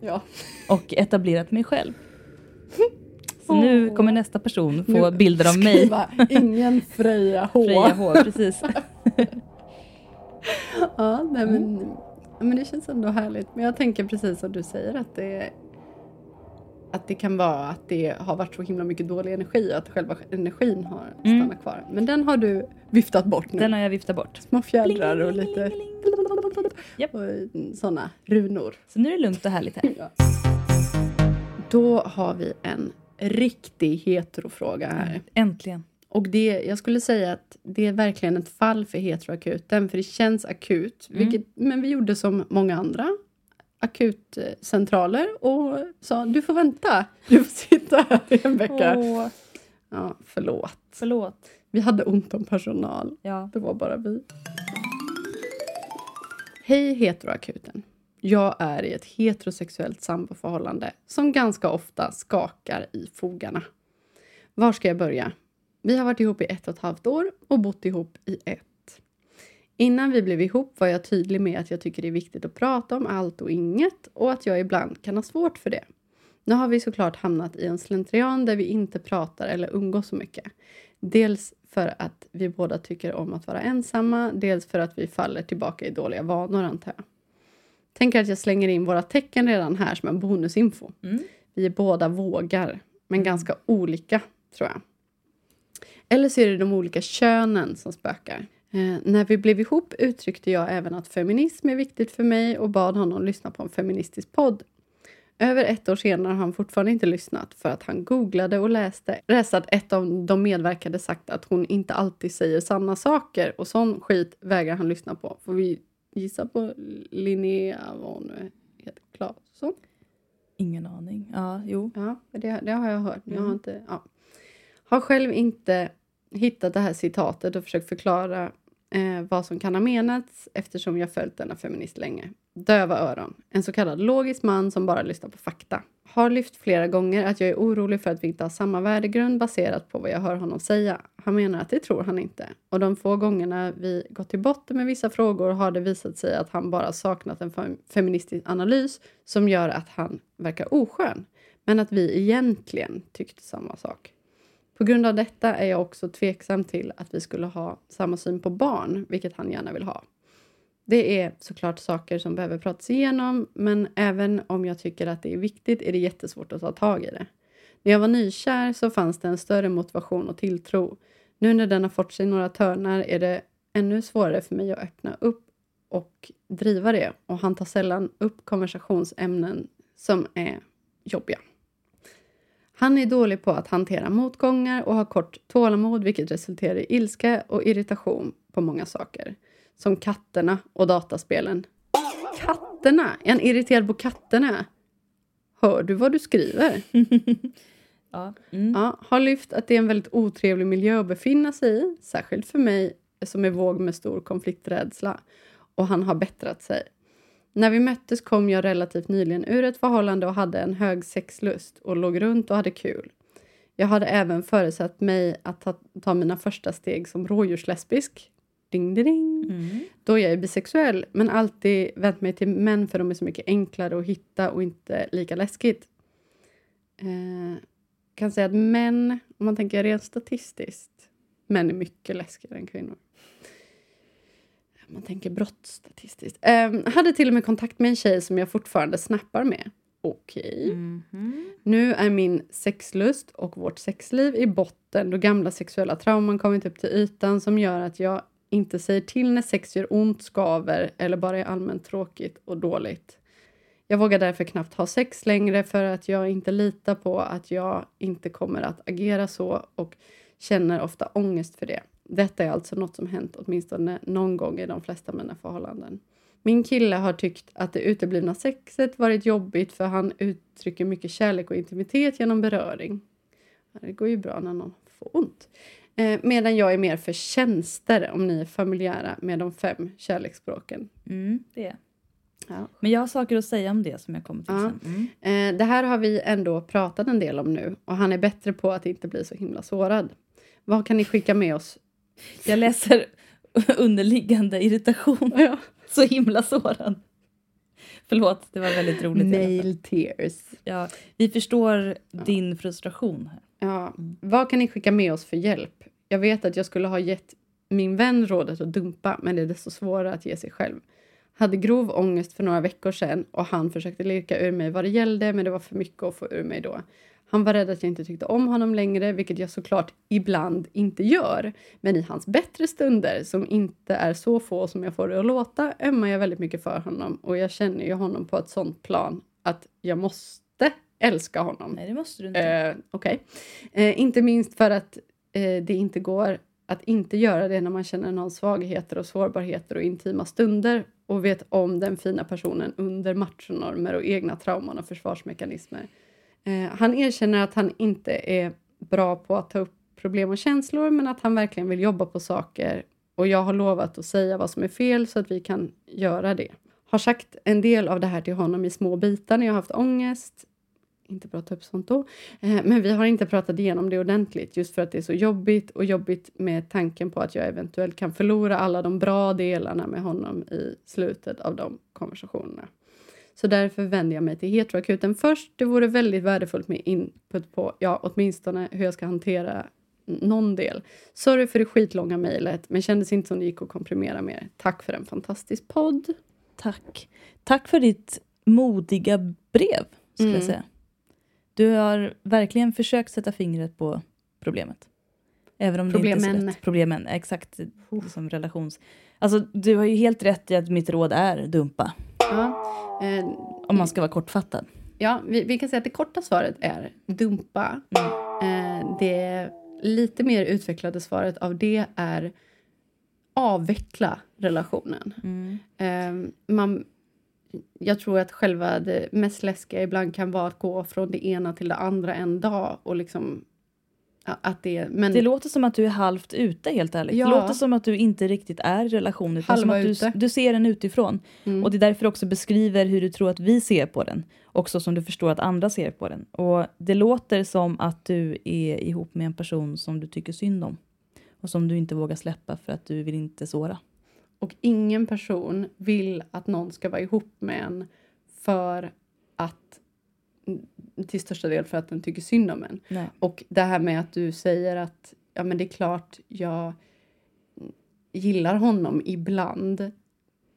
Ja. Och etablerat mig själv. Så nu Åh. kommer nästa person få Nu bilder av mig. Ingen Freja H. Freja H, precis. Ja, nej, Mm. men, ja, men det känns ändå härligt. Men jag tänker precis som du säger att det att det kan vara att det har varit så himla mycket dålig energi och att själva energin har Mm. stannat kvar. Men den har du viftat bort nu. Den har jag viftat bort. Små fjädrar och lite Japp. sådana runor. Så nu är det lugnt och härligt här. Ja. Då har vi en riktig heterofråga här. Äntligen. Och det, jag skulle säga att det är verkligen ett fall för heteroakuten, för det känns akut. Mm. Vilket, men vi gjorde som många andra akutcentraler och sa du får vänta, du får sitta här i en vecka. Åh, Ja, förlåt. förlåt. Vi hade ont om personal, Ja. det var bara vi. Hej heteroakuten. Jag är i ett heterosexuellt samboförhållande som ganska ofta skakar i fogarna. Var ska jag börja? Vi har varit ihop i ett och ett halvt år och bott ihop i ett. Innan vi blev ihop var jag tydlig med att jag tycker det är viktigt att prata om allt och inget och att jag ibland kan ha svårt för det. Nu har vi såklart hamnat i en slentrian där vi inte pratar eller umgås så mycket. Dels för att vi båda tycker om att vara ensamma, dels för att vi faller tillbaka i dåliga vanor antar jag. Tänker att jag slänger in våra tecken redan här som en bonusinfo. Mm. Vi är båda vågar, men ganska olika tror jag. Eller så är det de olika könen som spökar. Eh, när vi blev ihop uttryckte jag även att feminism är viktigt för mig och bad honom lyssna på en feministisk podd. Över ett år senare har han fortfarande inte lyssnat för att han googlade och läste, läste att ett av de medverkande sagt att hon inte alltid säger sanna saker och sån skit vägrar han lyssna på. Får vi gissa på Linnea, vad hon nu heter, Claesson? Ingen aning. Ja, jo. Ja, det, det har jag hört. Jag har, Mm. inte, ja har själv inte hittat det här citatet och försökt förklara eh, vad som kan ha menats eftersom jag följt denna feminist länge. Döva öron. En så kallad logisk man som bara lyssnar på fakta. Har lyft flera gånger att jag är orolig för att vi inte har samma värdegrund baserat på vad jag hör honom säga. Han menar att det tror han inte. Och de få gångerna vi gått till botten med vissa frågor har det visat sig att han bara saknat en fem- feministisk analys som gör att han verkar oskön. Men att vi egentligen tyckte samma sak. På grund av detta är jag också tveksam till att vi skulle ha samma syn på barn, vilket han gärna vill ha. Det är såklart saker som behöver pratas igenom, men även om jag tycker att det är viktigt är det jättesvårt att ta tag i det. När jag var nykär så fanns det en större motivation och tilltro. Nu när den har fått sig några törnar är det ännu svårare för mig att öppna upp och driva det och han tar sällan upp konversationsämnen som är jobbiga. Han är dålig på att hantera motgångar och har kort tålamod vilket resulterar i ilska och irritation på många saker. Som katterna och dataspelen. Katterna? Är han irriterad på katterna? Hör du vad du skriver? Ja. Mm. Ja, har lyft att det är en väldigt otrevlig miljö att befinna sig i, särskilt för mig som är våg med stor konflikträdsla. Och han har bättrat sig. När vi möttes kom jag relativt nyligen ur ett förhållande och hade en hög sexlust och låg runt och hade kul. Jag hade även föresatt mig att ta, ta mina första steg som rådjurslesbisk. Ding, ding, ding. Mm. Då jag är bisexuell, men alltid vänt mig till män för de är så mycket enklare att hitta och inte lika läskigt. Eh, kan säga att män, om man tänker rent statistiskt, män är mycket läskigare än kvinnor. Man tänker brottsstatistiskt. Eh, hade till och med kontakt med en tjej som jag fortfarande snappar med. Okej. Mhm. Nu är min sexlust och vårt sexliv i botten då gamla sexuella trauman kommit upp till ytan som gör att jag inte säger till när sex gör ont, skaver eller bara är allmänt tråkigt och dåligt. Jag vågar därför knappt ha sex längre för att jag inte litar på att jag inte kommer att agera så och känner ofta ångest för det. Detta är alltså något som hänt åtminstone någon gång i de flesta mina förhållanden. Min kille har tyckt att det uteblivna sexet varit jobbigt för han uttrycker mycket kärlek och intimitet genom beröring. Det går ju bra när någon får ont. Eh, medan jag är mer för tjänster om ni är familjära med de fem kärleksspråken. Mm, det är. Ja. Men jag har saker att säga om det som jag kommer till Ja. sen. Mm. Eh, det här har vi ändå pratat en del om nu och han är bättre på att inte bli så himla sårad. Vad kan ni skicka med oss? Jag läser underliggande irritation. Ja. Så himla sårad. Förlåt, det var väldigt roligt. Nail tears. Ja, vi förstår din frustration här. Ja. Vad kan ni skicka med oss för hjälp? Jag vet att jag skulle ha gett min vän rådet att dumpa, men det är desto svårare att ge sig själv. Hade grov ångest för några veckor sedan och han försökte lirka ur mig vad det gällde, men det var för mycket att få ur mig då. Han var rädd att jag inte tyckte om honom längre, vilket jag såklart ibland inte gör. Men i hans bättre stunder, som inte är så få som jag får det att låta, ömmar jag väldigt mycket för honom och jag känner ju honom på ett sånt plan att jag måste älska honom. Nej, det måste du inte. Eh, Okej. Eh, inte minst för att eh, det inte går att inte göra det när man känner någons svagheter och sårbarheter och intima stunder och vet om den fina personen under machonormer och egna trauman och försvarsmekanismer. Eh, han erkänner att han inte är bra på att ta upp problem och känslor men att han verkligen vill jobba på saker och jag har lovat att säga vad som är fel så att vi kan göra det. Har sagt en del av det här till honom i små bitar när jag har haft ångest. Inte bra att ta upp sånt då. Eh, Men vi har inte pratat igenom det ordentligt just för att det är så jobbigt och jobbigt med tanken på att jag eventuellt kan förlora alla de bra delarna med honom i slutet av de konversationerna. Så därför vänder jag mig till heteroakuten först. Det vore väldigt värdefullt med input på, ja, åtminstone hur jag ska hantera någon del. Sorry för det skitlånga mejlet, men kändes inte som det gick att komprimera mer. Tack för en fantastisk podd. Tack. Tack för ditt modiga brev, skulle jag Mm. säga. Du har verkligen försökt sätta fingret på problemet. Även om det inte är Problemen. så lätt. Problemen. Exakt. Som relations... Alltså, du har ju helt rätt i att mitt råd är dumpa. Ja, eh, Om man ska vara kortfattad. ja vi, vi kan säga att det korta svaret är dumpa. Eh, det lite mer utvecklade svaret av det är avveckla relationen. Eh, man, jag tror att själva det mest läskiga ibland kan vara att gå från det ena till det andra en dag och liksom Att det, men Det låter som att du är halvt ute helt ärligt. Ja. Det låter som att du inte riktigt är i relation utan som att du, ute. du ser den utifrån. Mm. Och det är därför också beskriver hur du tror att vi ser på den. Också som du förstår att andra ser på den. Och det låter som att du är ihop med en person som du tycker synd om. Och som du inte vågar släppa för att du vill inte såra. Och ingen person vill att någon ska vara ihop med en för att till största del för att den tycker synd om en. Nej. Och det här med att du säger att ja, men det är klart jag gillar honom ibland.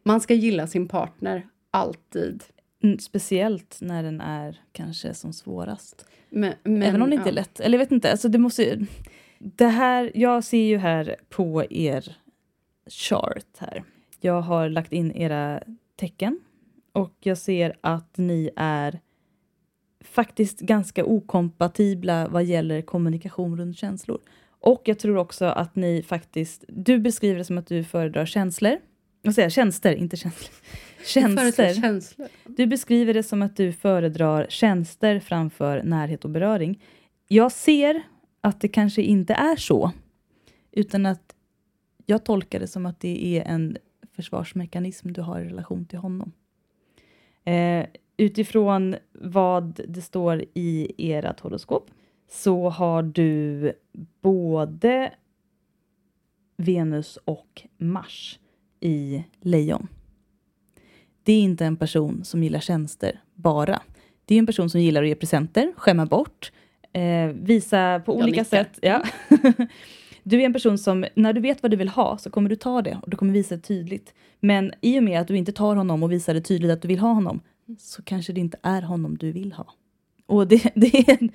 Man ska gilla sin partner alltid. Mm, Speciellt när den är kanske som svårast. Men, men, Även om det inte ja. är lätt. Eller jag vet inte, alltså det måste Det här, jag ser ju här på er chart här. Jag har lagt in era tecken och jag ser att ni är faktiskt ganska okompatibla vad gäller kommunikation runt känslor. Och jag tror också att ni faktiskt, du beskriver det som att du föredrar känslor. Vad säger jag? Tjänster, inte känslor. Jag Tjänster. känslor. Du beskriver det som att du föredrar tjänster framför närhet och beröring. Jag ser att det kanske inte är så, utan att jag tolkar det som att det är en försvarsmekanism du har i relation till honom. Eh, utifrån vad det står i ert horoskop så har du både Venus och Mars i lejon. Det är inte en person som gillar tjänster bara. Det är en person som gillar att ge presenter, skämma bort, eh, visa på Jag olika nickar. sätt. Ja. du är en person som, när du vet vad du vill ha så kommer du ta det och du kommer visa det tydligt. Men i och med att du inte tar honom och visar det tydligt att du vill ha honom så kanske det inte är honom du vill ha. Och det, det är en,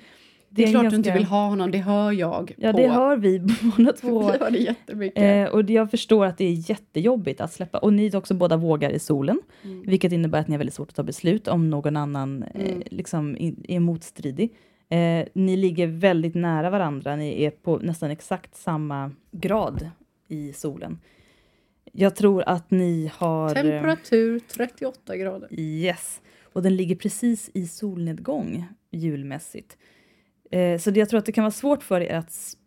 Det är en klart ganska- du inte vill ha honom, det hör jag Ja, på. det hör vi båda två. Vi hör det jättemycket. Eh, och det- jag förstår att det är jättejobbigt att släppa. Och ni är också båda vågar i solen. Mm. Vilket innebär att ni har väldigt svårt att ta beslut om någon annan eh, Mm. liksom in, är motstridig. Eh, ni ligger väldigt nära varandra. Ni är på nästan exakt samma grad i solen. Jag tror att ni har... Temperatur 38 grader. Yes. Och den ligger precis i solnedgång julmässigt. Eh, så det, jag tror att det kan vara svårt för er att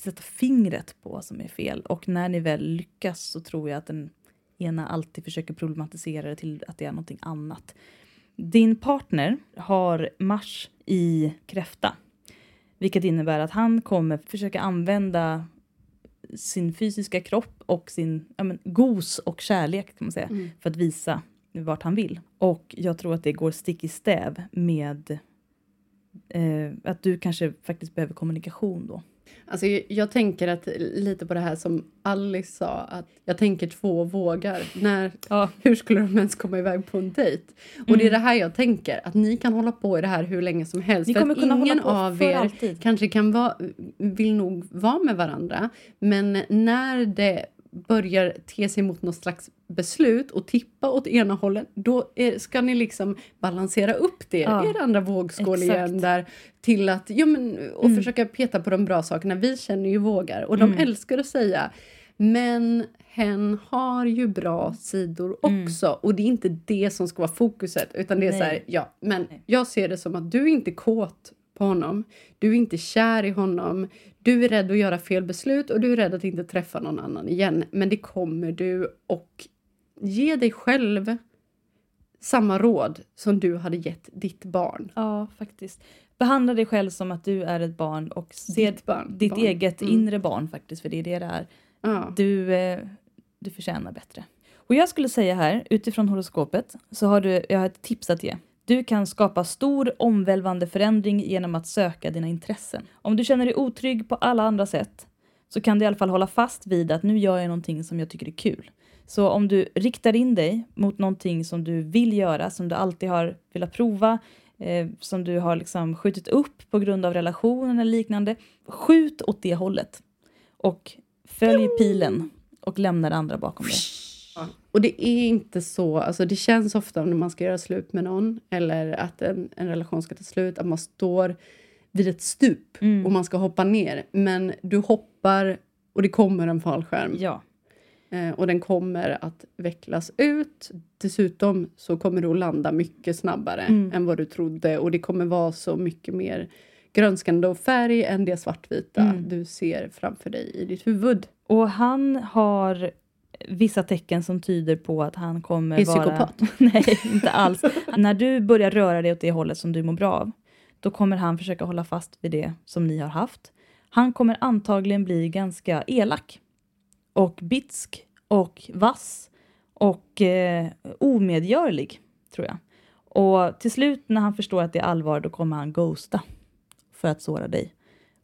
sätta fingret på vad som är fel. Och när ni väl lyckas så tror jag att den ena alltid försöker problematisera det till att det är någonting annat. Din partner har Mars i kräfta. Vilket innebär att han kommer försöka använda sin fysiska kropp och sin ja, men, gos och kärlek kan man säga Mm. för att visa vart han vill. Och jag tror att det går stick i stäv med eh, att du kanske faktiskt behöver kommunikation då. Alltså, jag, tänker att lite på det här som Alice sa, att jag tänker två vågar. När, Ja. Hur skulle de ens komma iväg på en dejt? Och det är det här jag tänker, att ni kan hålla på i det här hur länge som helst. Ni kommer kunna ingen hålla på av er alltid. kanske kan vara, vill nog vara med varandra. Men när det börjar te sig mot något slags beslut och tippa åt ena hållet, då är, ska ni liksom balansera upp det Ja, er andra vågskål exakt. igen där till att, ja men, och Mm. försöka peta på de bra sakerna. Vi känner ju vågar och de Mm. älskar att säga men hen har ju bra sidor Mm. också och det är inte det som ska vara fokuset utan det är Nej. så här, ja men Nej. jag ser det som att du är inte kåt på honom, du är inte kär i honom, du är rädd att göra fel beslut och du är rädd att inte träffa någon annan igen. Men det kommer du och ge dig själv samma råd som du hade gett ditt barn. Ja, faktiskt. Behandla dig själv som att du är ett barn och se Ditt barn. ditt barn. eget Mm. inre barn faktiskt, för det är det det är. Ja. Du, eh, du förtjänar bättre. Och jag skulle säga här, utifrån horoskopet, så har du, jag har ett tips att ge. Du kan skapa stor omvälvande förändring genom att söka dina intressen. Om du känner dig otrygg på alla andra sätt så kan du i alla fall hålla fast vid att nu gör jag någonting som jag tycker är kul. Så om du riktar in dig mot någonting som du vill göra, som du alltid har velat prova, eh, som du har liksom skjutit upp på grund av relationen eller liknande, skjut åt det hållet. Och följ pilen och lämna det andra bakom dig. Och det är inte så, alltså det känns ofta när man ska göra slut med någon eller att en, en relation ska ta slut, att man står vid ett stup Mm. och man ska hoppa ner. Men du hoppar och det kommer en fallskärm. Ja. Eh, och den kommer att vecklas ut. Dessutom så kommer du att landa mycket snabbare Mm. än vad du trodde och det kommer vara så mycket mer grönskande färg än det svartvita Mm. du ser framför dig i ditt huvud. Och han har vissa tecken som tyder på att han kommer Är vara... psykopat? Nej, inte alls. När du börjar röra dig åt det hållet som du mår bra av, då kommer han försöka hålla fast vid det som ni har haft. Han kommer antagligen bli ganska elak och bitsk och vass och eh, omedgörlig, tror jag. Och till slut när han förstår att det är allvar, då kommer han ghosta för att såra dig.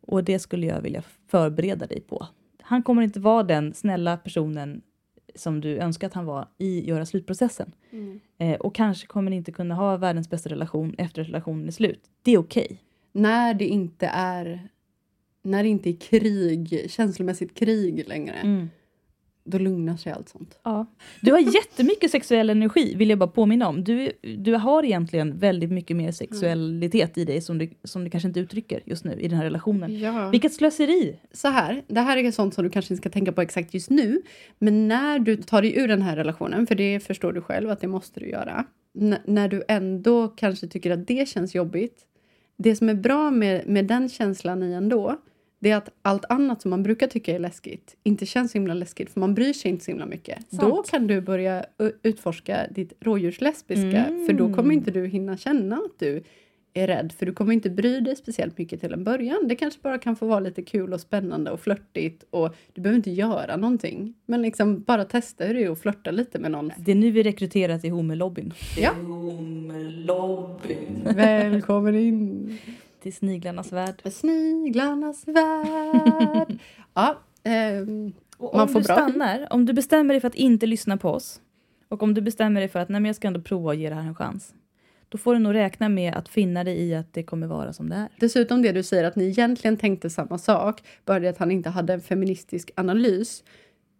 Och det skulle jag vilja förbereda dig på. Han kommer inte vara den snälla personen som du önskar att han var i göra slutprocessen. Eh, och kanske kommer ni inte kunna ha världens bästa relation efter att relationen är slut. Det är okej. När det inte är när det inte är krig, känslomässigt krig längre, då lugnar sig allt sånt. Ja. Du har jättemycket sexuell energi, vill jag bara påminna om. Du, du har egentligen väldigt mycket mer sexualitet i dig som du, som du kanske inte uttrycker just nu i den här relationen. Ja. Vilket slöseri! Så här, det här är sånt som du kanske inte ska tänka på exakt just nu. Men när du tar dig ur den här relationen, för det förstår du själv att det måste du göra. N- när du ändå kanske tycker att det känns jobbigt. Det som är bra med, med den känslan i ändå, det är att allt annat som man brukar tycka är läskigt inte känns så himla läskigt för man bryr sig inte så himla mycket. Sant. Då kan du börja utforska ditt rådjurslesbiska för då kommer inte du hinna känna att du är rädd för du kommer inte bry dig speciellt mycket till en början. Det kanske bara kan få vara lite kul och spännande och flörtigt och du behöver inte göra någonting. Men liksom bara testa hur det är att flörta lite med någon. Det är nu vi rekryterar till homerlobbyn. Ja. Homerlobbyn. Välkommen in! Till sniglarnas värld. Sniglarnas värld. Ja, ehm, Och Man om får du bra stannar, om du bestämmer dig för att inte lyssna på oss och om du bestämmer dig för att nej, men jag ska ändå prova att ge det här en chans. Då får du nog räkna med att finna dig i att det kommer vara som det är. Dessutom det du säger att ni egentligen tänkte samma sak, bara det att han inte hade en feministisk analys.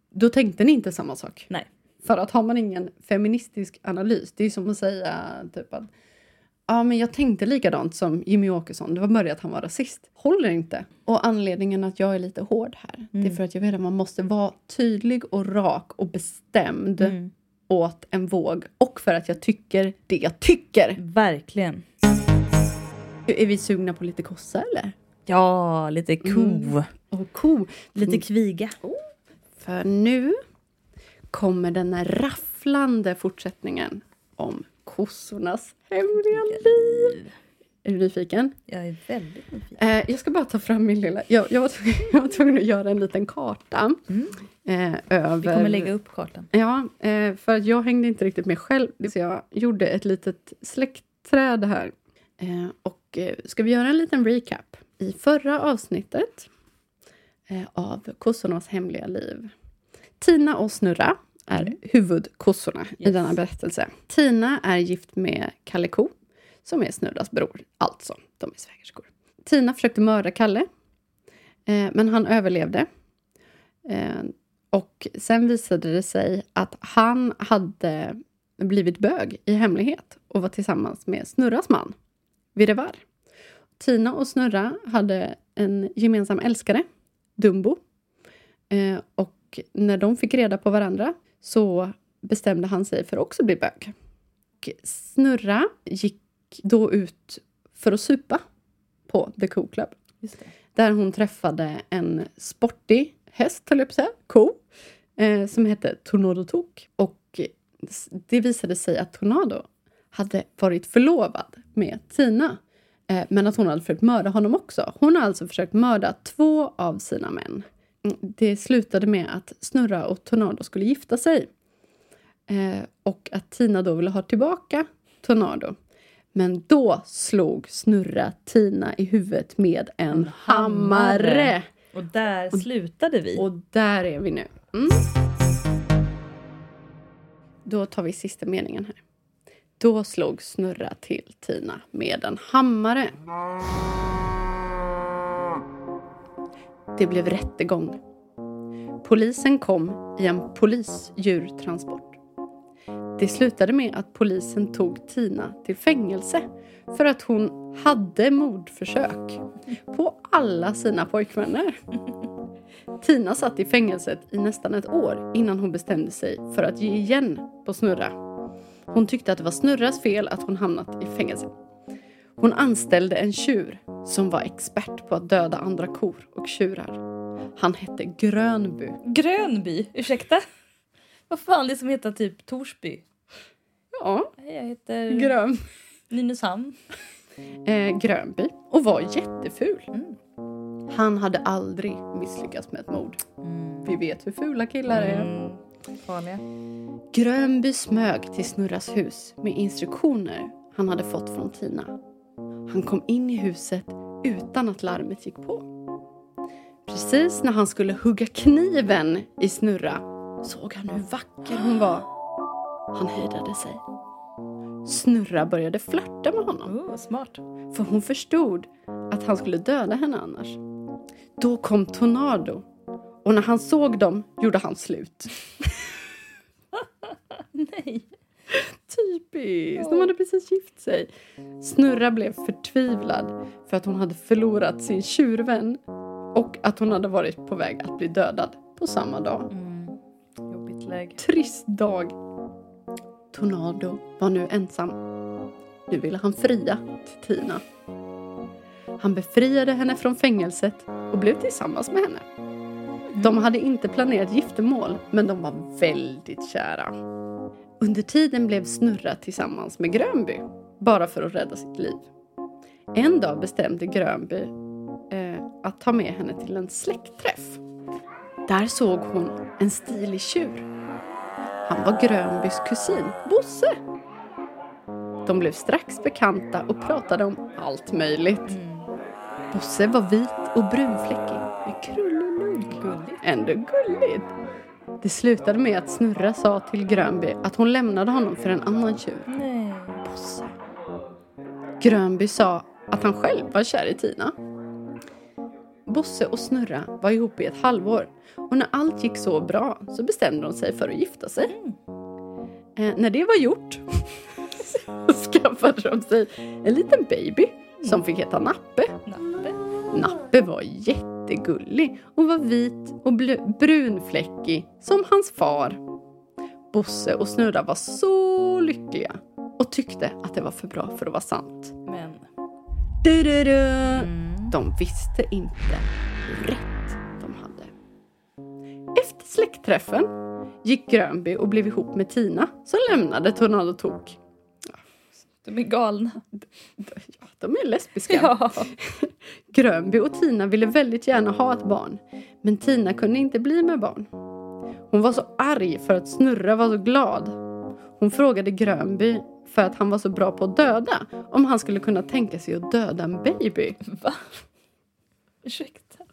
Då tänkte ni inte samma sak. Nej. För att har man ingen feministisk analys, det är som att säga typ att ja, men jag tänkte likadant som Jimmy Åkesson. Det var bara att han var rasist. Håller inte. Och anledningen att jag är lite hård här, det är för att jag vet att man måste vara tydlig och rak och bestämd Mm. åt en våg. Och för att jag tycker det jag tycker. Verkligen. Är vi sugna på lite kossa eller? Ja, lite ko. Och ko. Lite kviga. För nu kommer den här rafflande fortsättningen om kossornas hemliga liv. Är du nyfiken? Jag är väldigt nyfiken. Eh, jag ska bara ta fram min lilla... Jag, jag, var, tvungen, jag var tvungen att göra en liten karta. Eh, över... Vi kommer lägga upp kartan. Ja, eh, för jag hängde inte riktigt med själv. Så jag gjorde ett litet släktträd här. Eh, och eh, ska vi göra en liten recap? I förra avsnittet eh, av Kossornas hemliga liv. Tina och Snurra är huvudkossorna i Yes. denna berättelse. Tina är gift med Kalle Ko, som är Snurras bror. Alltså, de är svägerskor. Tina försökte mörda Kalle, eh, men han överlevde. Eh, och sen visade det sig att han hade blivit bög i hemlighet och var tillsammans med Snurras man, Virrevar. Tina och Snurra hade en gemensam älskare, Dumbo. Eh, och när de fick reda på varandra så bestämde han sig för att också bli bög. Och Snurra gick då ut för att supa på The Cool Club. Där hon träffade en sportig häst, höll jag på att säga, ko, eh, som hette Tornado Tok. Och det visade sig att Tornado hade varit förlovad med Tina. Eh, men att hon hade försökt mörda honom också. Hon har alltså försökt mörda två av sina män. Det slutade med att Snurra och Tornado skulle gifta sig. Eh, och att Tina då ville ha tillbaka Tornado. Men då slog Snurra Tina i huvudet med en, En hammare. hammare. Och där slutade vi. Och där är vi nu. Mm. Då tar vi sista meningen här. Då slog Snurra till Tina med en hammare. Det blev rättegång. Polisen kom i en polisdjurtransport. Det slutade med att polisen tog Tina till fängelse för att hon hade mordförsök på alla sina pojkvänner. Tina satt i fängelset i nästan ett år innan hon bestämde sig för att ge igen på Snurra. Hon tyckte att det var Snurras fel att hon hamnat i fängelse. Hon anställde en tjur som var expert på att döda andra kor och tjurar. Han hette Grönby. Grönby, ursäkta? Vad fan, det är som heter typ Torsby. Ja, Jag heter Grön. Nynäshamn. Eh, Grönby. Och var jätteful. Mm. Han hade aldrig misslyckats med ett mord. Vi vet hur fula killar är. Mm. Farliga. Grönby smög till Snurras hus med instruktioner han hade fått från Tina. Han kom in i huset utan att larmet gick på. Precis när han skulle hugga kniven i Snurra såg han hur vacker hon var. Han hejdade sig. Snurra började flörta med honom Oh, smart. för hon förstod att han skulle döda henne annars. Då kom Tornado och när han såg dem gjorde han slut. Nej. Typiskt! De hade precis gift sig. Snurra blev förtvivlad för att hon hade förlorat sin tjurvän och att hon hade varit på väg att bli dödad på samma dag. Mm. Jobbigt läge. Trist dag. Tornado var nu ensam. Nu ville han fria till Tina. Han befriade henne från fängelset och blev tillsammans med henne. De hade inte planerat giftermål, men de var väldigt kära. Under tiden blev Snurra tillsammans med Grönby, bara för att rädda sitt liv. En dag bestämde Grönby eh, att ta med henne till en släktträff. Där såg hon en stilig tjur. Han var Grönbys kusin, Bosse. De blev strax bekanta och pratade om allt möjligt. Mm. Bosse var vit och brunfläckig med krullig. Gulligt. Ändå gulligt. Det slutade med att Snurra sa till Grönby att hon lämnade honom för en annan tjur. Nej. Bosse. Grönby sa att han själv var kär i Tina. Bosse och Snurra var ihop i ett halvår och när allt gick så bra så bestämde de sig för att gifta sig. Eh, när det var gjort skaffade de sig en liten baby som fick heta Nappe. Nappe. Nappe var jättegullig och var vit och brunfläckig som hans far. Bosse och Snurra var så lyckliga och tyckte att det var för bra för att vara sant. Men. Mm. De visste inte hur rätt de hade. Efter släktträffen gick Grönby och blev ihop med Tina som lämnade Tornado Tok. De är galna. Ja, de är lesbiska. Ja. Grönby och Tina ville väldigt gärna ha ett barn. Men Tina kunde inte bli med barn. Hon var så arg för att Snurra var så glad. Hon frågade Grönby för att han var så bra på att döda om han skulle kunna tänka sig att döda en baby. Va? Ursäkta.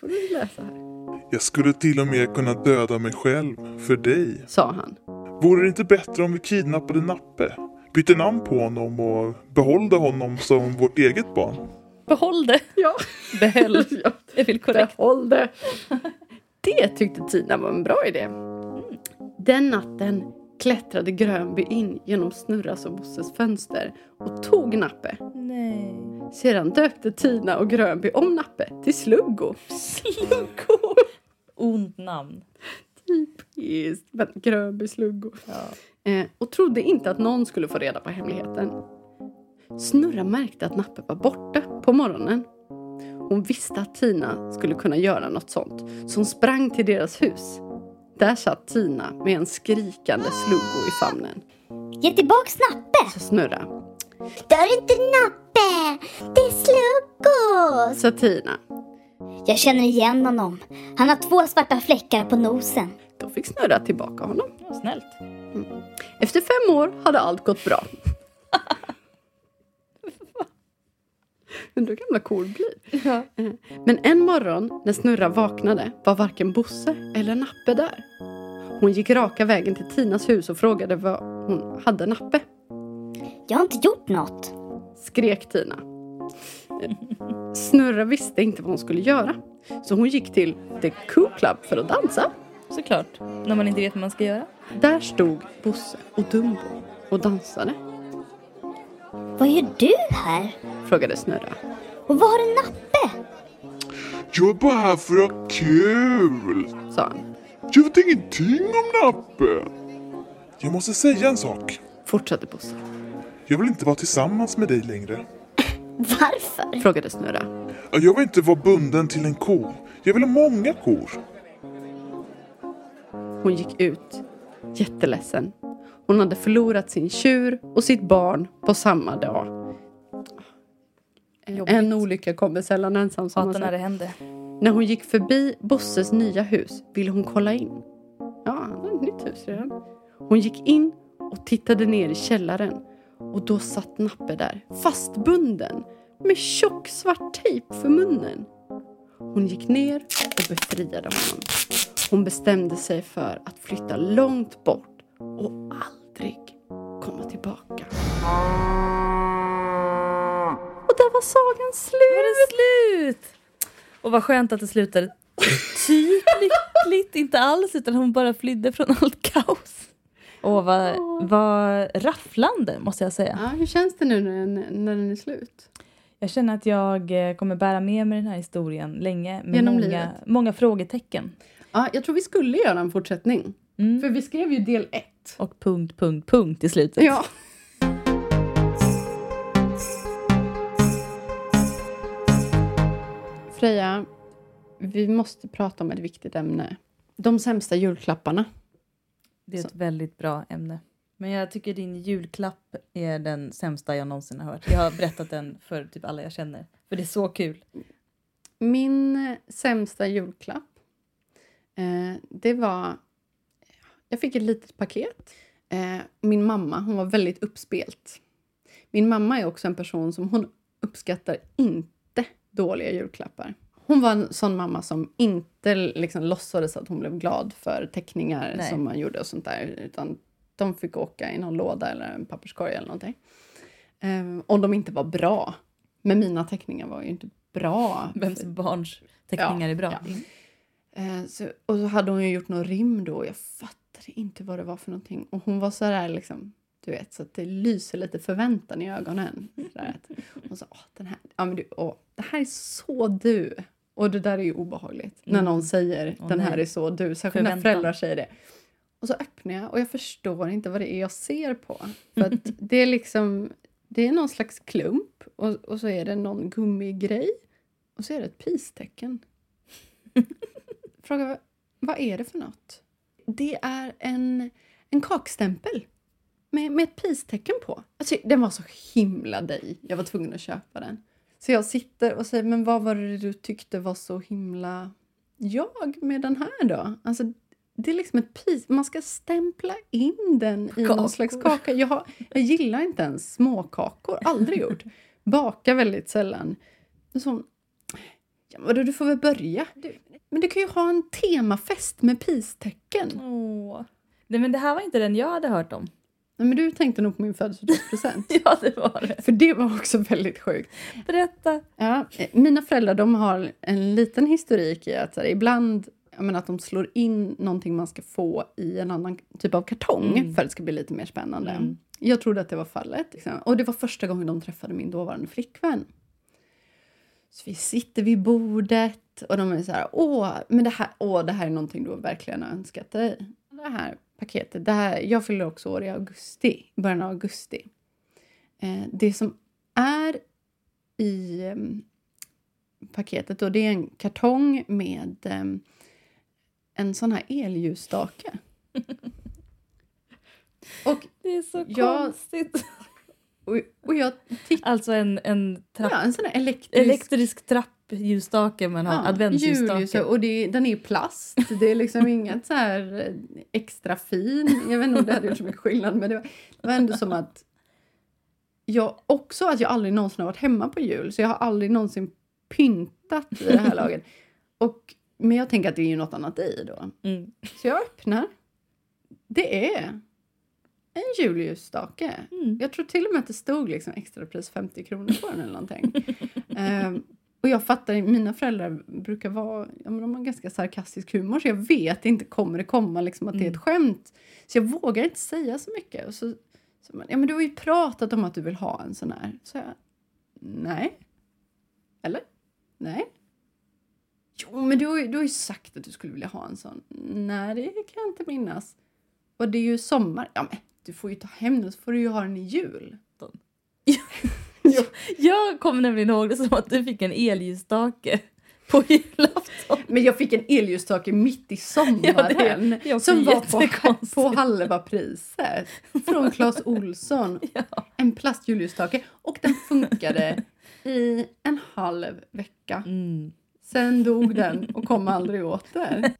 får du läsa här. Jag skulle till och med kunna döda mig själv för dig. Sa han. Vore det inte bättre om vi kidnappade Nappe? Bytte namn på honom och behållde honom som vårt eget barn? Behåll det. Ja. Behöll. ja. Det är väl korrekt. Behåll det. Det tyckte Tina var en bra idé. Den natten klättrade Grönby in genom Snurras och Bosses fönster och tog Nappe. Nej. Sedan döpte Tina och Grönby om Nappe till Sluggo. Sluggo. Ont namn. Typiskt. Men Grönby Sluggo. Ja. Eh, och trodde inte att någon skulle få reda på hemligheten. Snurra märkte att Nappe var borta på morgonen. Hon visste att Tina skulle kunna göra något sånt, så hon sprang till deras hus. Där satt Tina med en skrikande Sluggo i famnen. Ge tillbaks Nappe! Så Snurra, är inte Nappe! Det är Sluggo! sa Tina. Jag känner igen honom. Han har två svarta fläckar på nosen. Då fick Snurra tillbaka honom. Ja, snällt. Efter fem år hade allt gått bra. Undrar hur gamla kor blir. Ja. Men en morgon när Snurra vaknade var varken Bosse eller Nappe där. Hon gick raka vägen till Tinas hus och frågade vad hon hade Nappe. Jag har inte gjort något. Skrek Tina. Snurra visste inte vad hon skulle göra. Så hon gick till The Cool Club för att dansa. Såklart. När man inte vet vad man ska göra. Där stod Bosse och Dumbo och dansade. Vad gör du här? Frågade Snurra. Och var är Nappe? Jag är bara här för att ha kul. Sa han. Jag vet ingenting om Nappe. Jag måste säga en sak. Fortsatte Bosse. Jag vill inte vara tillsammans med dig längre. Varför? Frågade Snurra. Ja, Jag vill inte vara bunden till en ko. Jag vill ha många kor. Hon gick ut, jätteledsen. Hon hade förlorat sin tjur och sitt barn på samma dag. Jobbigt. En olycka kommer sällan ensam som man Hatar när det händer. När hon gick förbi Bosses nya hus ville hon kolla in. Ja, han har ett nytt hus redan. Hon gick in och tittade ner i källaren. Och då satt Nappe där, fastbunden med tjock svart tejp för munnen. Hon gick ner och befriade honom. Hon bestämde sig för att flytta långt bort och aldrig komma tillbaka. Och där var sagan slut! är det slut! Och vad skönt att det slutade typ lyckligt. Inte alls, utan hon bara flydde från allt kaos. Åh, vad, vad rafflande måste jag säga. Ja, hur känns det nu när den, när den är slut? Jag känner att jag eh, kommer bära med mig den här historien länge. Med Genom många, livet. många frågetecken. Ja, jag tror vi skulle göra en fortsättning. Mm. För vi skrev ju del ett. Och punkt, punkt, punkt i slutet. Ja. Freja, vi måste prata om ett viktigt ämne. De sämsta julklapparna. Det är ett väldigt bra ämne. Men jag tycker din julklapp är den sämsta jag någonsin har hört. Jag har berättat den för typ alla jag känner. För det är så kul. Min sämsta julklapp, det var... Jag fick ett litet paket. Eh, min mamma, hon var väldigt uppspelt. Min mamma är också en person som hon uppskattar inte dåliga julklappar. Hon var en sån mamma som inte liksom låtsades att hon blev glad för teckningar Nej. som man gjorde och sånt där. Utan de fick åka i någon låda eller en papperskorg eller någonting. Eh, om de inte var bra. Men mina teckningar var ju inte bra. Vems barns teckningar Ja, är bra. ja. Eh, så, och så hade hon ju gjort någon rim då och jag fattade inte vad det var för någonting. Och hon var så där liksom, du vet, så att det lyser lite förväntan i ögonen. Så där att hon sa, åh, den här, ja, men du, åh, det här är så du. Och det där är ju obehagligt när Mm. någon säger Åh, den här nej. är så du. Särskilt när Förväntan. föräldrar säger det. Och så öppnar jag och jag förstår inte vad det är jag ser på. För det är liksom, det är någon slags klump och, och så är det någon gummigrej och så är det ett pistecken. Fråga, vad- är det för något? Det är en, en kakstämpel med, med ett pistecken på. Alltså, den var så himla dig. Jag var tvungen att köpa den. Så jag sitter och säger, men vad var det du tyckte var så himla jag med den här då? Alltså, det är liksom ett pis. Man ska stämpla in den i Kakor. någon slags kaka. Jag, har, jag gillar inte ens småkakor. Aldrig gjort. Bakar väldigt sällan. Så, ja, du får väl börja. Du, men du kan ju ha en temafest med pistecken. Åh. Nej, men det här var inte den jag hade hört om. Nej, men du tänkte nog på min födelsedagspresent. Ja, det var det. För det var också väldigt sjukt. Berätta. Ja, eh, mina föräldrar de har en liten historik i att här, ibland menar, att de slår in någonting man ska få i en annan typ av kartong Mm. för att det ska bli lite mer spännande. Mm. Jag trodde att det var fallet. Liksom. Och det var första gången de träffade min dåvarande flickvän. Så vi sitter vid bordet och de är så här, åh, men det här, åh, det här är någonting du verkligen har önskat dig. Det här paketet, det här, jag fyller också år i augusti, början av augusti. Eh, det som är i em, paketet då, det är en kartong med em, en sån här elljusstake. och, Det är så Ja. konstigt. Och, och jag. Alltså en, en trapp, Ja, en sån elektrisk... elektrisk trappljusstake man har. Ja, adventsljusstake. och det, den är plast. Det är liksom inget så här eh, extra fin. Jag vet inte om det hade gjort så mycket skillnad men det var, det var ändå som att jag också att jag aldrig någonsin har varit hemma på jul så jag har aldrig någonsin pyntat i det här laget. Och, men jag tänker att det är ju något annat i då. Mm. Så jag öppnar. Det är en julljusstake. Mm. Jag tror till och med att det stod liksom extrapris 50 kronor på den eller någonting. Ehm, och jag fattar, mina föräldrar brukar vara, ja, men de har ganska sarkastisk humor så jag vet inte kommer det komma liksom att det är Mm. ett skämt. Så jag vågar inte säga så mycket. Och så, så man, ja men du har ju pratat om att du vill ha en sån här. Så jag, nej. Eller? Nej. Jo men du har, ju, du har ju sagt att du skulle vilja ha en sån. Nej det kan jag inte minnas. Och det är ju sommar. Ja men du får ju ta hem den så får du ju ha den i jul. Jag kommer nämligen ihåg det som att du fick en elljusstake på julafton. Men jag fick en elljusstake mitt i sommaren Ja, det som var på, på halva priset från Clas Olsson. Ja. En plastjulljusstake och den funkade i en halv vecka. Mm. Sen dog den och kom aldrig åter.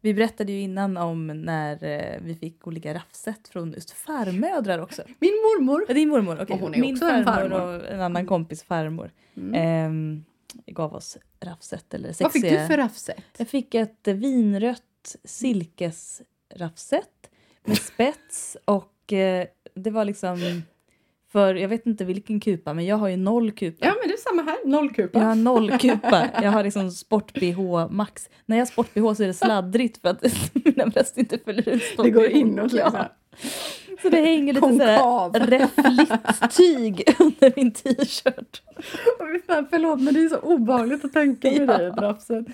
Vi berättade ju innan om när eh, vi fick olika raffset från just farmödrar också. Min mormor Ja, din mormor, okej. Och hon är Min också en farmor farmor. och en annan kompis farmor Mm. ehm, gav oss raffset. Eller Vad fick du för raffset? Jag fick ett vinrött silkesraffset med spets och eh, det var liksom för jag vet inte vilken kupa men jag har ju noll kupa. Ja men det är samma här, noll kupa. Jag har noll kupa. Jag har liksom sport-bh max. När jag har sport-bh så är det sladdrigt för att mina bröst inte följer ut det går inåt liksom. Ja, så det hänger lite sådär Konkav. räffligt tyg under min t-shirt. Förlåt men det är så obehagligt att tänka med Ja. dig ett raffset.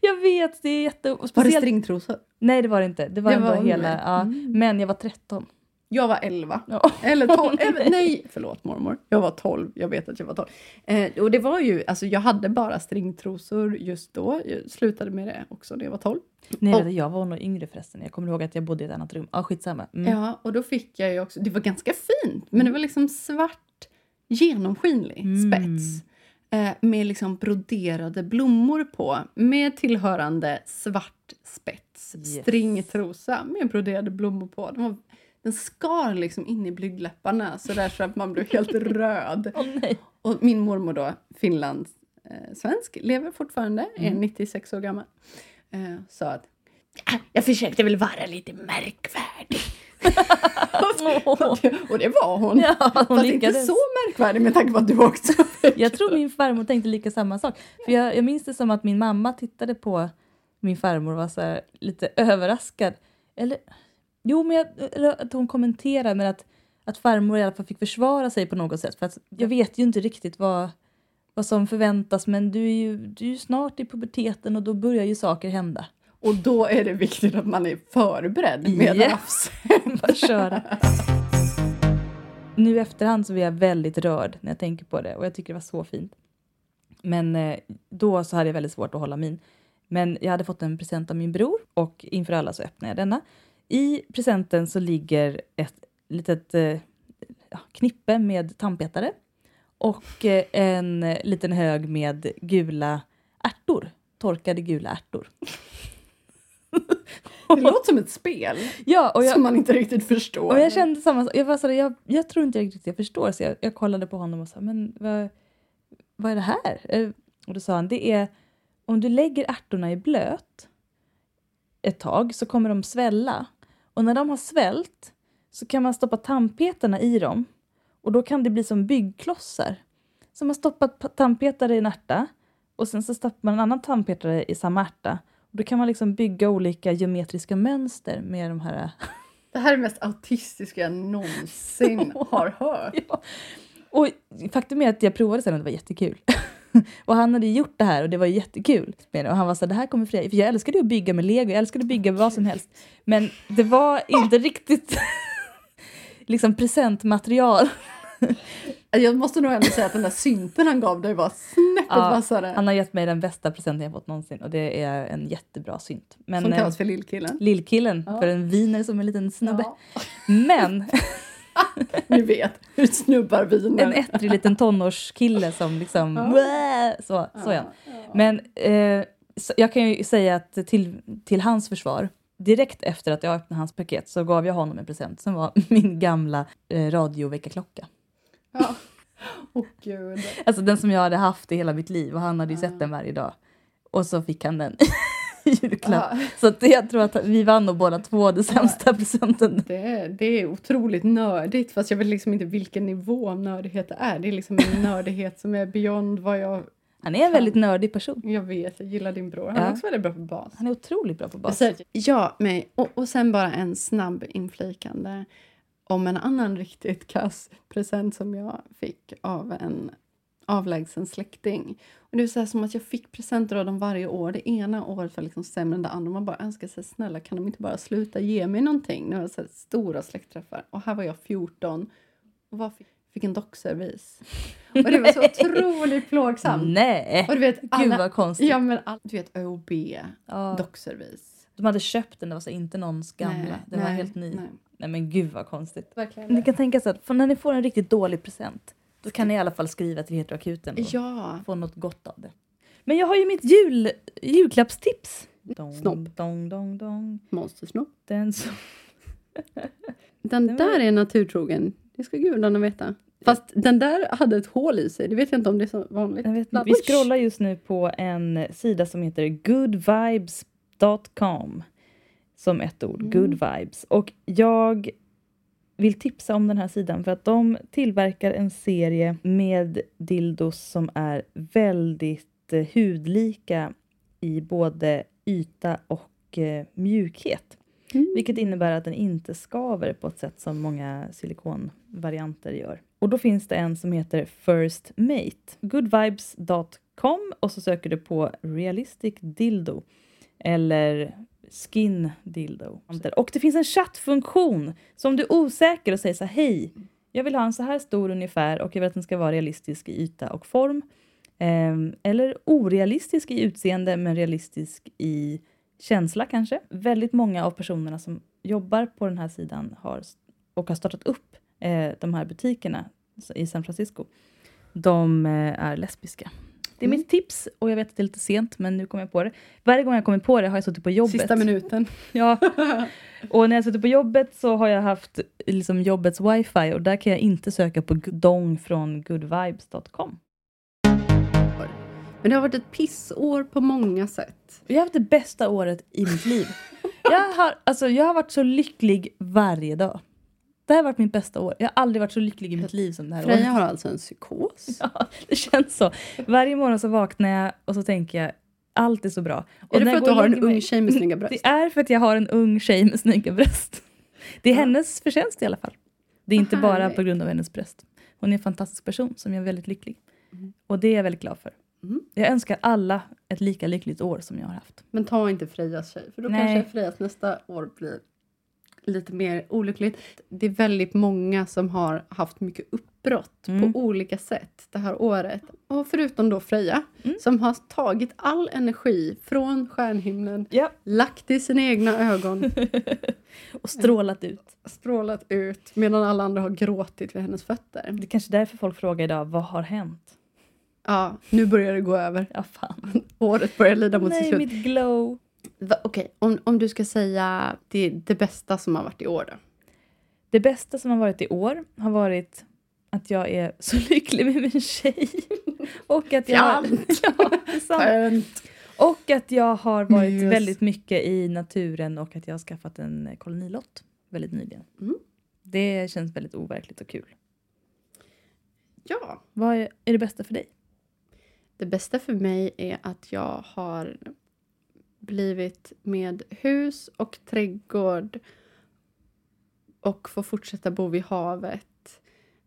Jag vet, det är jätte... Var det Speciellt... stringtrosor? Nej det var det inte. Det var Det ändå var hela... Ja. Mm. Men jag var 13. Jag var 11. Ja. Eller 12. Eller, nej, förlåt mormor. Jag var 12. Jag vet att jag var 12. Eh, och det var ju, alltså jag hade bara stringtrosor just då. Jag slutade med det också när jag var 12. Nej, Och- jag var nog yngre förresten. Jag kommer ihåg att jag bodde i ett annat rum. Ja, skitsamma. Mm. Ja, och då fick jag ju också, det var ganska fint, men det var liksom svart genomskinlig Mm. spets. Eh, med liksom broderade blommor på, med tillhörande svart spets. Yes. Stringtrosa med broderade blommor på. Den, var, den skar liksom in i blygdläpparna så där så att man blev helt röd. Nej. Och min mormor då, Finlands eh, svensk, lever fortfarande, är 96 år gammal. Eh, sa att "Ja, jag försökte väl vara lite märkvärdig. och det var hon. Ja, hon Fast inte lyckades. så märkvärdig med tanke på att du också. Jag tror min farmor tänkte lika samma sak. För jag, jag minns det som att min mamma tittade på min farmor och var så här, lite överraskad. Eller, jo, men jag, att hon kommenterade men att, att farmor i alla fall fick försvara sig på något sätt. För att jag vet ju inte riktigt vad, vad som förväntas men du är, ju, du är ju snart i puberteten och då börjar ju saker hända. Och då är det viktigt att man är förberedd med Yes. Bara köra. Nu i efterhand så blir jag väldigt rörd när jag tänker på det och jag tycker det var så fint. Men eh, då så hade jag väldigt svårt att hålla min. Men jag hade fått en present av min bror och inför alla så öppnade jag denna. I presenten så ligger ett litet eh, knippe med tandpetare och eh, en liten hög med gula ärtor. Torkade gula ärtor. Det låter som ett spel Ja, och jag, som man inte riktigt förstår. Och jag kände samma. Jag, var jag, jag tror inte jag riktigt jag förstår. Så jag, jag kollade på honom och sa, men vad, vad är det här? Eh, Och då sa han, det är om du lägger ärtorna i blöt ett tag så kommer de svälla. Och när de har svällt så kan man stoppa tandpetarna i dem. Och då kan det bli som byggklossar. Så man stoppar pa- tandpetare i en ärta och sen så stoppar man en annan tandpetare i samma ärta. Och då kan man liksom bygga olika geometriska mönster med de här Det här är det mest autistiska jag någonsin har hört. Ja. Och faktum är att jag provade sen och det var jättekul. och han hade gjort det här och det var jättekul. med det. Och han var så här, det här kommer dig. För jag älskade att bygga med lego, jag älskade att bygga vad som helst. Men det var inte riktigt liksom presentmaterial. Jag måste nog ändå säga att den där synten han gav dig var snäppet Ja, vassare. Han har gett mig den bästa presenten jag fått någonsin och det är en jättebra synt. Men Som eh, kallas för lillkillen. lillkillen, Ja. för en viner som en liten snubbe. Ja, Men ni vet hur snubbar viner. en ettrig liten tonårskille som liksom... Ja. Så, så han. Men eh, så jag kan ju säga att till, till hans försvar, direkt efter att jag öppnade hans paket så gav jag honom en present som var min gamla eh, radioväckarklocka. Ja. Gud. Alltså den som jag hade haft i hela mitt liv och han hade ju sett den varje dag. Och så fick han den julklapp. Ja, Så att jag tror att vi vann nog båda två den sämsta presenten. det, det är otroligt nördigt fast jag vet liksom inte vilken nivå av nördighet det är. Det är liksom en nördighet som är beyond vad jag... Han är en väldigt nördig person. Jag vet, jag gillar din bror. Han Ja. är också väldigt bra på bas. Han är otroligt bra på bas. ja, men, och, och sen bara en snabb inflikande om en annan riktigt kass present som jag fick av en avlägsen släkting. Och det är så som att jag fick presenter av dem varje år. Det ena året var liksom sämre än det andra. Man bara önskar sig snälla kan de inte bara sluta ge mig någonting? Nu har jag så stora släktträffar och här var jag 14. Och vad fick, fick en dockservis. Och det var så otroligt plågsamt. Nej! Och du vet, Gud alla, vad konstigt. ja, men all, du vet ÖoB, Ja. dockservis. De hade köpt den, det var så inte någons gamla. Nej, var nej, helt ny. Nej. nej. men gud vad konstigt. Verkligen. Ni kan tänka sig att när ni får en riktigt dålig present då kan ni i alla fall skriva till Heteroakuten och Ja, få något gott av det. Men jag har ju mitt jul, julklappstips. Dong, Snopp. Dong, dong, dong. monstersnopp. Den som... Den var- där är naturtrogen. Det ska gudarna veta. Fast den där hade ett hål i sig. Det vet jag inte om det är så vanligt. Vi scrollar just nu på en sida som heter goodvibes.com. Som ett ord, Mm. good vibes. Och jag vill tipsa om den här sidan för att de tillverkar en serie med dildos som är väldigt eh, hudlika i både yta och eh, mjukhet. Mm. Vilket innebär att den inte skaver på ett sätt som många silikonvarianter gör. Och då finns det en som heter First Mate. Goodvibes.com och så söker du på Realistic Dildo eller Skin Dildo. Och det finns en chattfunktion. Så om du är osäker och säger så här, hej, jag vill ha en så här stor ungefär och jag vill att den ska vara realistisk i yta och form. Ehm, eller orealistisk i utseende men realistisk i känsla kanske. Väldigt många av personerna som jobbar på den här sidan har, och har startat upp eh, de här butikerna i San Francisco, de eh, är lesbiska. Det är Mm. mitt tips och jag vet att det är lite sent men nu kommer jag på det. Varje gång jag kommer på det har jag suttit på jobbet. Sista minuten. Ja. Och när jag suttit på jobbet så har jag haft liksom jobbets wifi och där kan jag inte söka på dong från goodvibes.com. Men det har varit ett pissår på många sätt. Jag har haft det bästa året i mitt liv. Jag har, alltså, jag har varit så lycklig varje dag. Det här har varit mitt bästa år. Jag har aldrig varit så lycklig i mitt liv som det här Freja året. har alltså en psykos. Ja, det känns så. Varje morgon så vaknar jag och så tänker jag allt är så bra. Och Är det för att du har en ung tjej med snygga bröst? Det är för att jag har en ung tjej med snygga bröst. Det är Ja. hennes förtjänst i alla fall. Det är inte bara härligt. på grund av hennes bröst. Hon är en fantastisk person som jag är väldigt lycklig. Mm. Och det är jag väldigt glad för. Mm. Jag önskar alla ett lika lyckligt år som jag har haft. Men ta inte Frejas tjej, för då Nej. kanske Frejas nästa år blir lite mer olyckligt. Det är väldigt många som har haft mycket uppbrott Mm. på olika sätt det här året. Och förutom då Freja, Mm. som har tagit all energi från stjärnhimlen, Ja. lagt i sina egna ögon, och strålat ut. strålat ut, medan alla andra har gråtit vid hennes fötter. Det är kanske därför folk frågar idag, vad har hänt? Ja, nu börjar det gå över. Ja, fan. Året börjar lida mot sitt Nej, slut. mitt glow. Okej, om, om du ska säga det, det bästa som har varit i år då? Det bästa som har varit i år har varit att jag är så lycklig med min tjej. Och att jag... Ja. Och att jag har varit Mys. väldigt mycket i naturen och att jag har skaffat en kolonilott väldigt nyligen. Mm. Det känns väldigt overkligt och kul. Ja, Vad är, är det bästa för dig? det bästa för mig är att jag har blivit med hus och trädgård och får fortsätta bo vid havet.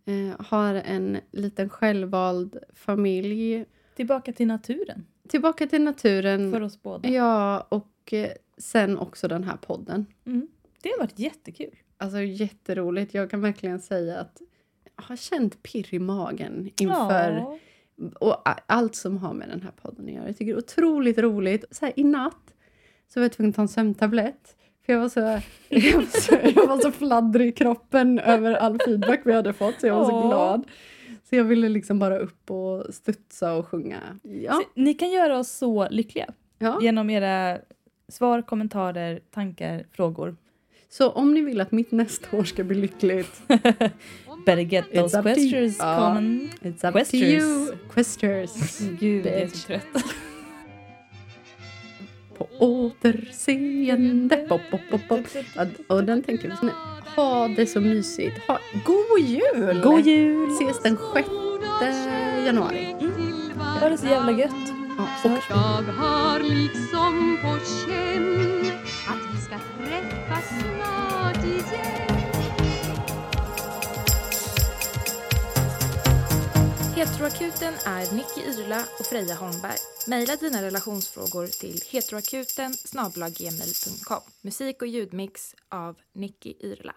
Eh, har en liten självvald familj. Tillbaka till naturen Tillbaka till naturen. för oss båda. Ja, och eh, sen också den här podden. Mm. Det har varit jättekul. Alltså jätteroligt. Jag kan verkligen säga att jag har känt pirr i magen inför Ja. Och allt som har med den här podden att göra. Jag tycker det är otroligt roligt. Så här, I natt så var jag tvungen att ta en sömntablett. För jag var, så, jag, var så, jag var så fladdrig i kroppen över all feedback vi hade fått. Så jag var så glad. Så jag ville liksom bara upp och studsa och sjunga. Ja. Så Ni kan göra oss så lyckliga ja. genom era svar, kommentarer, tankar, frågor. Så om ni vill att mitt nästa år ska bli lyckligt. Better get It's those up to you. questions Ja. common. It's up Questions. to you. Questions. Gud, jag är så trött. På återseende. Pop, pop, pop, pop. Och den tänker vi. Ha det så mysigt. Ha, god jul! God jul! Ses den 6 januari. Ha det så jävla gött. Ja, Så och. Jag har liksom på känn att vi ska träffas snart igen Heteroakuten är Nicky Irla och Freja Holmberg. Maila dina relationsfrågor till heteroakuten Musik och ljudmix av Nicky Irla.